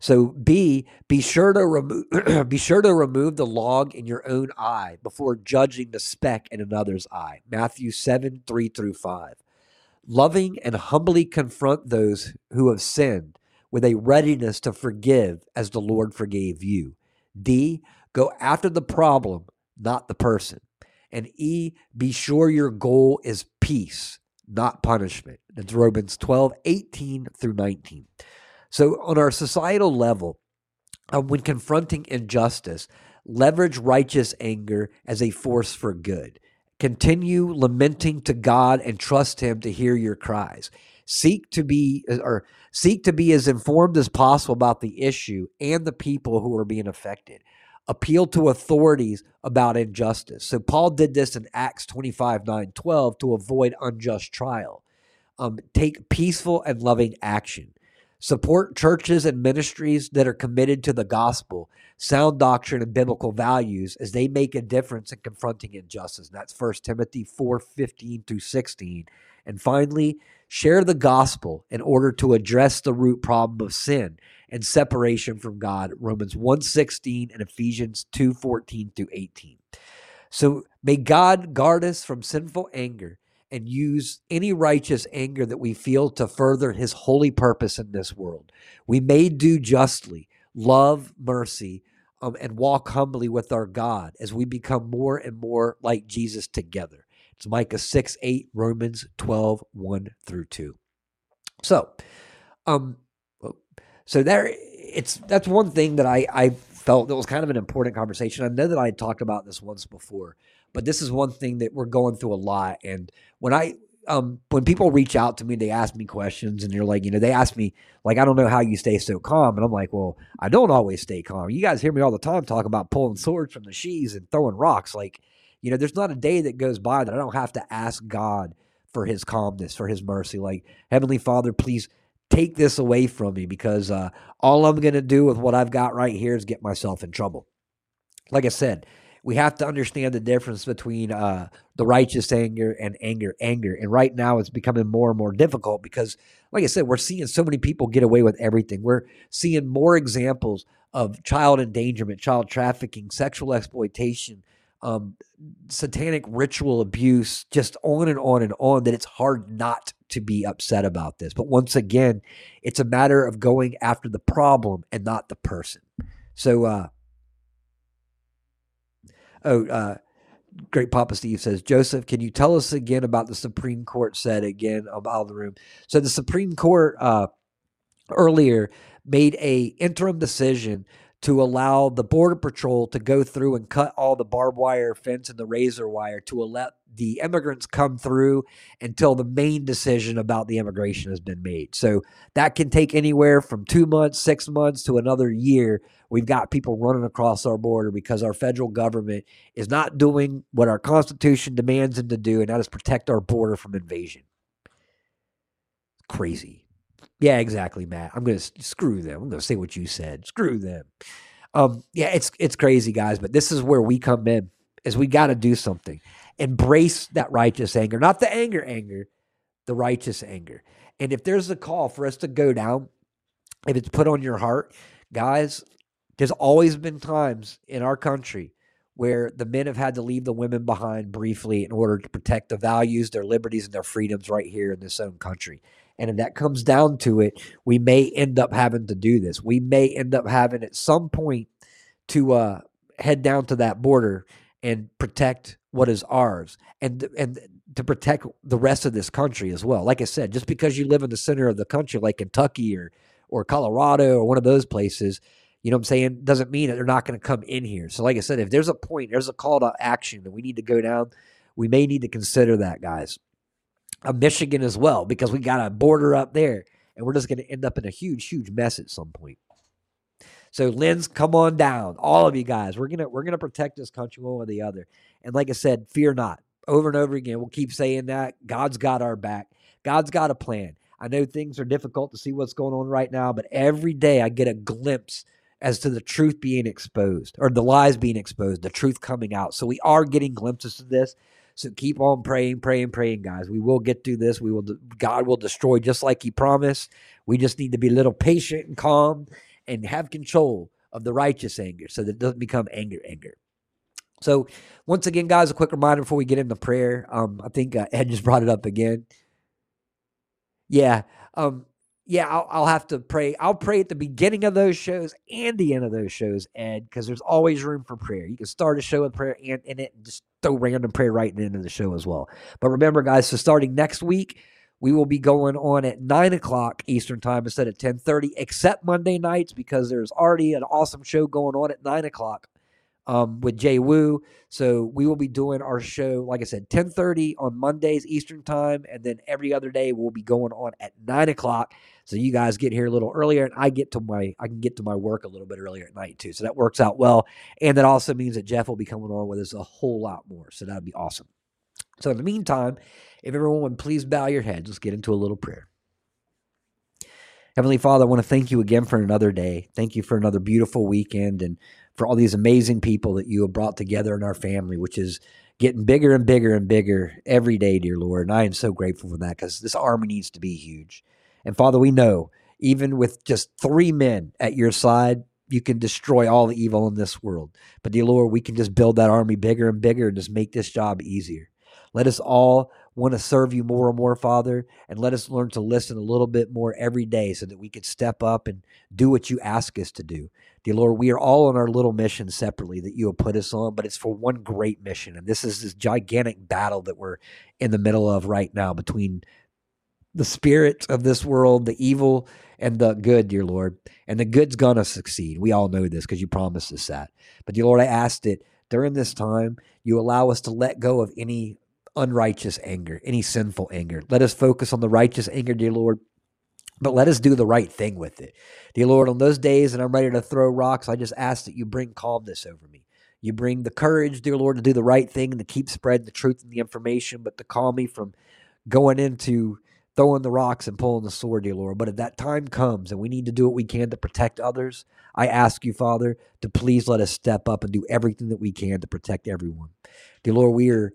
So B, be sure to remove be sure to remove the log in your own eye before judging the speck in another's eye. Matthew 7, 3 through 5. Loving and humbly confront those who have sinned with a readiness to forgive as the Lord forgave you. D, go after the problem, not the person. And E, be sure your goal is peace, not punishment. That's Romans 12, 18 through 19. So, on our societal level, uh, when confronting injustice, leverage righteous anger as a force for good. Continue lamenting to God and trust Him to hear your cries. Seek to be or seek to be as informed as possible about the issue and the people who are being affected. Appeal to authorities about injustice. So Paul did this in Acts 25, 9, 12 to avoid unjust trial. Um, take peaceful and loving action. Support churches and ministries that are committed to the gospel, sound doctrine, and biblical values as they make a difference in confronting injustice. And that's 1 Timothy 4 15 through 16. And finally, share the gospel in order to address the root problem of sin and separation from God. Romans 1 16 and Ephesians 2:14 through 18. So may God guard us from sinful anger and use any righteous anger that we feel to further his holy purpose in this world. We may do justly, love mercy, um, and walk humbly with our God as we become more and more like Jesus together. It's Micah 6 8, Romans 12 1 through 2. So, um, so there, it's that's one thing that I, I felt that was kind of an important conversation. I know that I had talked about this once before, but this is one thing that we're going through a lot. And when I um when people reach out to me, they ask me questions and they're like, you know, they ask me, like, I don't know how you stay so calm. And I'm like, well, I don't always stay calm. You guys hear me all the time talk about pulling swords from the sheaths and throwing rocks. Like, you know, there's not a day that goes by that I don't have to ask God for his calmness, for his mercy. Like, Heavenly Father, please take this away from me because uh, all I'm going to do with what I've got right here is get myself in trouble. Like I said, we have to understand the difference between uh, the righteous anger and anger, anger. And right now, it's becoming more and more difficult because, like I said, we're seeing so many people get away with everything. We're seeing more examples of child endangerment, child trafficking, sexual exploitation, um, satanic ritual abuse, just on and on and on. That it's hard not to be upset about this. But once again, it's a matter of going after the problem and not the person. So, uh, Oh, uh, Great Papa Steve says, Joseph, can you tell us again about the Supreme Court said again about the room? So the Supreme Court uh, earlier made a interim decision to allow the border patrol to go through and cut all the barbed wire fence and the razor wire to let the immigrants come through until the main decision about the immigration has been made. So that can take anywhere from two months, six months to another year. We've got people running across our border because our federal government is not doing what our Constitution demands them to do, and that is protect our border from invasion. Crazy. Yeah, exactly, Matt. I'm gonna screw them. I'm gonna say what you said. Screw them. Um, yeah, it's it's crazy, guys, but this is where we come in. Is we got to do something. Embrace that righteous anger, not the anger, anger, the righteous anger. And if there's a call for us to go down, if it's put on your heart, guys, there's always been times in our country where the men have had to leave the women behind briefly in order to protect the values, their liberties, and their freedoms right here in this own country. And if that comes down to it, we may end up having to do this. We may end up having at some point to uh, head down to that border and protect what is ours and and to protect the rest of this country as well. Like I said, just because you live in the center of the country like Kentucky or or Colorado or one of those places, you know what I'm saying, doesn't mean that they're not going to come in here. So like I said, if there's a point, there's a call to action that we need to go down, we may need to consider that, guys of Michigan as well because we got a border up there and we're just going to end up in a huge, huge mess at some point. So Lynn's, come on down, all of you guys. We're gonna we're gonna protect this country one or the other. And like I said, fear not. Over and over again, we'll keep saying that God's got our back. God's got a plan. I know things are difficult to see what's going on right now, but every day I get a glimpse as to the truth being exposed or the lies being exposed, the truth coming out. So we are getting glimpses of this. So keep on praying, praying, praying, guys. We will get through this. We will. God will destroy just like He promised. We just need to be a little patient and calm and have control of the righteous anger, so that it doesn't become anger, anger. So once again, guys, a quick reminder before we get into prayer. Um, I think uh, Ed just brought it up again. Yeah. Um, yeah, I'll, I'll have to pray. I'll pray at the beginning of those shows and the end of those shows, Ed, because there's always room for prayer. You can start a show with prayer and in it, and just throw random prayer right in the the show as well. But remember, guys, so starting next week, we will be going on at nine o'clock Eastern time instead of ten thirty, except Monday nights because there's already an awesome show going on at nine o'clock um, with Jay Wu. So we will be doing our show, like I said, 1030 on Mondays Eastern time. And then every other day we'll be going on at nine o'clock. So you guys get here a little earlier and I get to my, I can get to my work a little bit earlier at night too. So that works out well. And that also means that Jeff will be coming on with us a whole lot more. So that'd be awesome. So in the meantime, if everyone would please bow your heads, let's get into a little prayer. Heavenly Father, I want to thank you again for another day. Thank you for another beautiful weekend and for all these amazing people that you have brought together in our family, which is getting bigger and bigger and bigger every day, dear Lord. And I am so grateful for that because this army needs to be huge. And Father, we know even with just three men at your side, you can destroy all the evil in this world. But dear Lord, we can just build that army bigger and bigger and just make this job easier. Let us all want to serve you more and more, Father, and let us learn to listen a little bit more every day so that we could step up and do what you ask us to do. Dear Lord, we are all on our little mission separately that you have put us on, but it's for one great mission. And this is this gigantic battle that we're in the middle of right now between the spirit of this world, the evil and the good, dear Lord. And the good's going to succeed. We all know this because you promised us that. But, dear Lord, I ask that during this time, you allow us to let go of any unrighteous anger, any sinful anger. Let us focus on the righteous anger, dear Lord, but let us do the right thing with it. Dear Lord, on those days that I'm ready to throw rocks, I just ask that you bring calmness over me. You bring the courage, dear Lord, to do the right thing and to keep spreading the truth and the information, but to calm me from going into throwing the rocks and pulling the sword, dear Lord. But if that time comes and we need to do what we can to protect others, I ask you, Father, to please let us step up and do everything that we can to protect everyone. Dear Lord, we are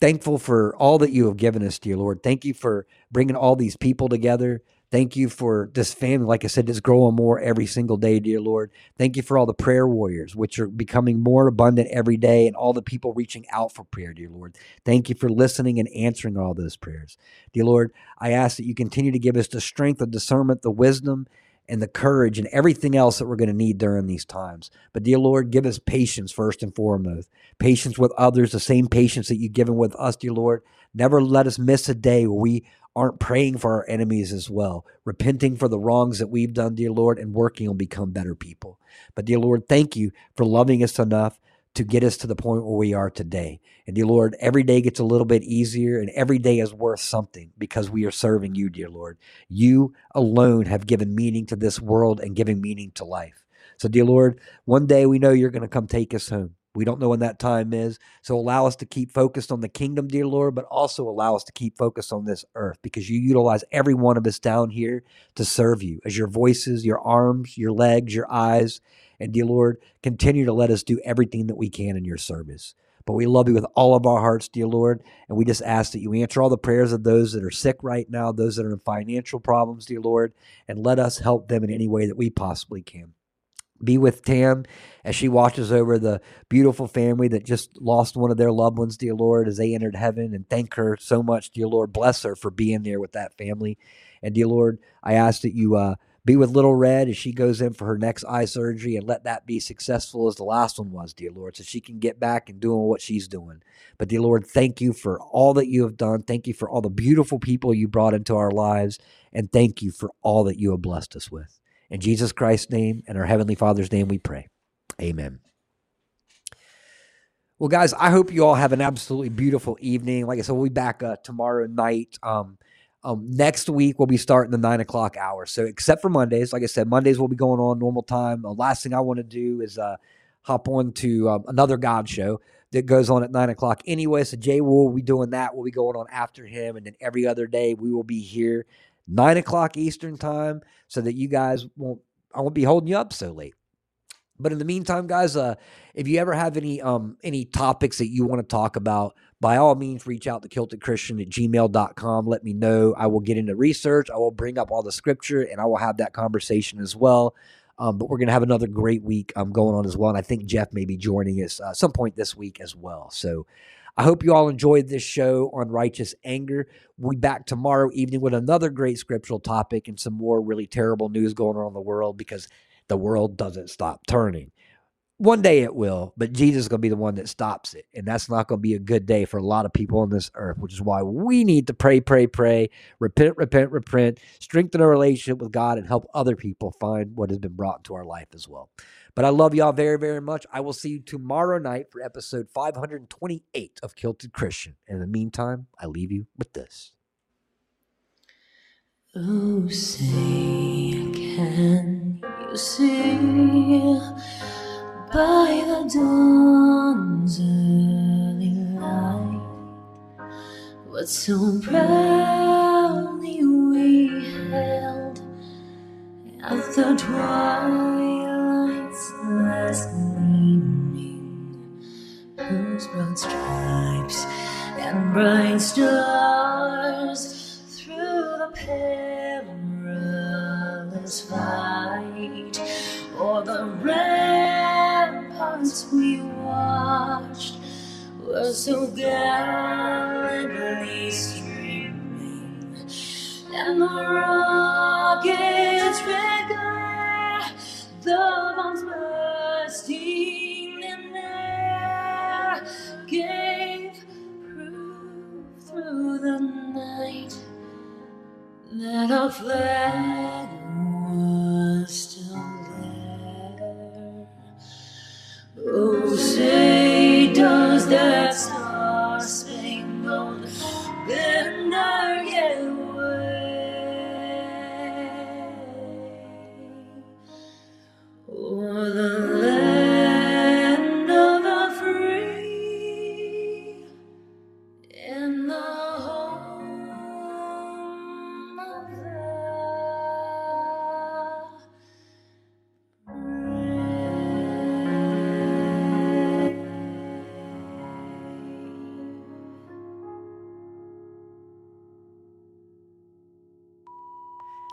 thankful for all that you have given us, dear Lord. Thank you for bringing all these people together. Thank you for this family, like I said, it's growing more every single day, dear Lord. Thank you for all the prayer warriors, which are becoming more abundant every day, and all the people reaching out for prayer, dear Lord. Thank you for listening and answering all those prayers. Dear Lord, I ask that you continue to give us the strength, the discernment, the wisdom, and the courage and everything else that we're going to need during these times. But, dear Lord, give us patience first and foremost. Patience with others, the same patience that you've given with us, dear Lord. Never let us miss a day where we aren't praying for our enemies as well, repenting for the wrongs that we've done, dear Lord, and working on become better people. But, dear Lord, thank you for loving us enough to get us to the point where we are today. And dear Lord, every day gets a little bit easier and every day is worth something because we are serving you, dear Lord. You alone have given meaning to this world and giving meaning to life. So, dear Lord, one day we know you're going to come take us home. We don't know when that time is. So allow us to keep focused on the kingdom, dear Lord, but also allow us to keep focused on this earth because you utilize every one of us down here to serve you as your voices, your arms, your legs, your eyes, and dear Lord, continue to let us do everything that we can in your service. But we love you with all of our hearts, dear Lord. And we just ask that you answer all the prayers of those that are sick right now, those that are in financial problems, dear Lord, and let us help them in any way that we possibly can. Be with Tam as she watches over the beautiful family that just lost one of their loved ones, dear Lord, as they entered heaven. And thank her so much, dear Lord. Bless her for being there with that family. And dear Lord, I ask that you uh, be with little Red as she goes in for her next eye surgery and let that be successful as the last one was, dear Lord, so she can get back and doing what she's doing. But, dear Lord, thank you for all that you have done. Thank you for all the beautiful people you brought into our lives. And thank you for all that you have blessed us with. In Jesus Christ's name and our Heavenly Father's name, we pray. Amen. Well, guys, I hope you all have an absolutely beautiful evening. Like I said, we'll be back uh, tomorrow night. Um, um, next week we'll be starting the nine o'clock hour. So except for Mondays, like I said, Mondays will be going on normal time. The last thing I want to do is uh, hop on to um, another God show that goes on at nine o'clock anyway. So Jay will be doing that. We'll be going on after him, and then every other day we will be here nine o'clock Eastern time, so that you guys won't I won't be holding you up so late. But in the meantime, guys, uh, if you ever have any um, any topics that you want to talk about, by all means, reach out to kiltedchristian at gmail.com. Let me know. I will get into research. I will bring up all the scripture and I will have that conversation as well. Um, but we're going to have another great week um, going on as well. And I think Jeff may be joining us uh, some point this week as well. So I hope you all enjoyed this show on righteous anger. We'll be back tomorrow evening with another great scriptural topic and some more really terrible news going on in the world because the world doesn't stop turning. One day it will, but Jesus is going to be the one that stops it. And that's not going to be a good day for a lot of people on this earth, which is why we need to pray, pray, pray, repent, repent, repent, strengthen our relationship with God, and help other people find what has been brought into our life as well. But I love y'all very, very much. I will see you tomorrow night for episode 528 of Kilted Christian. In the meantime, I leave you with this. Oh, say, can you see by the dawn's early light. What so proudly we held at the twilight's last gleaming, whose broad stripes and bright stars through the perilous fight o'er the ramparts we watched were so gallantly streaming, and the rockets glare, the bombs bursting in air, gave proof through the night that our flag was still Oh, say, does that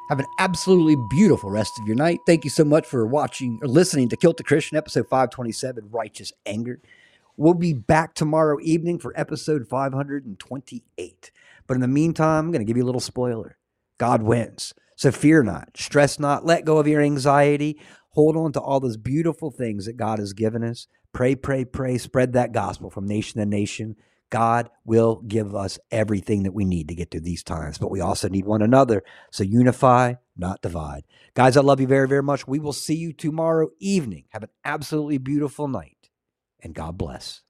Have an absolutely beautiful rest of your night. Thank you so much for watching or listening to Kilted Christian, episode 527, Righteous Anger. We'll be back tomorrow evening for episode 528. But in the meantime, I'm going to give you a little spoiler. God wins. So fear not, stress not, let go of your anxiety. Hold on to all those beautiful things that God has given us. Pray, pray, pray. Spread that gospel from nation to nation. God will give us everything that we need to get through these times, but we also need one another. So unify, not divide. Guys, I love you very, very much. We will see you tomorrow evening. Have an absolutely beautiful night, and God bless.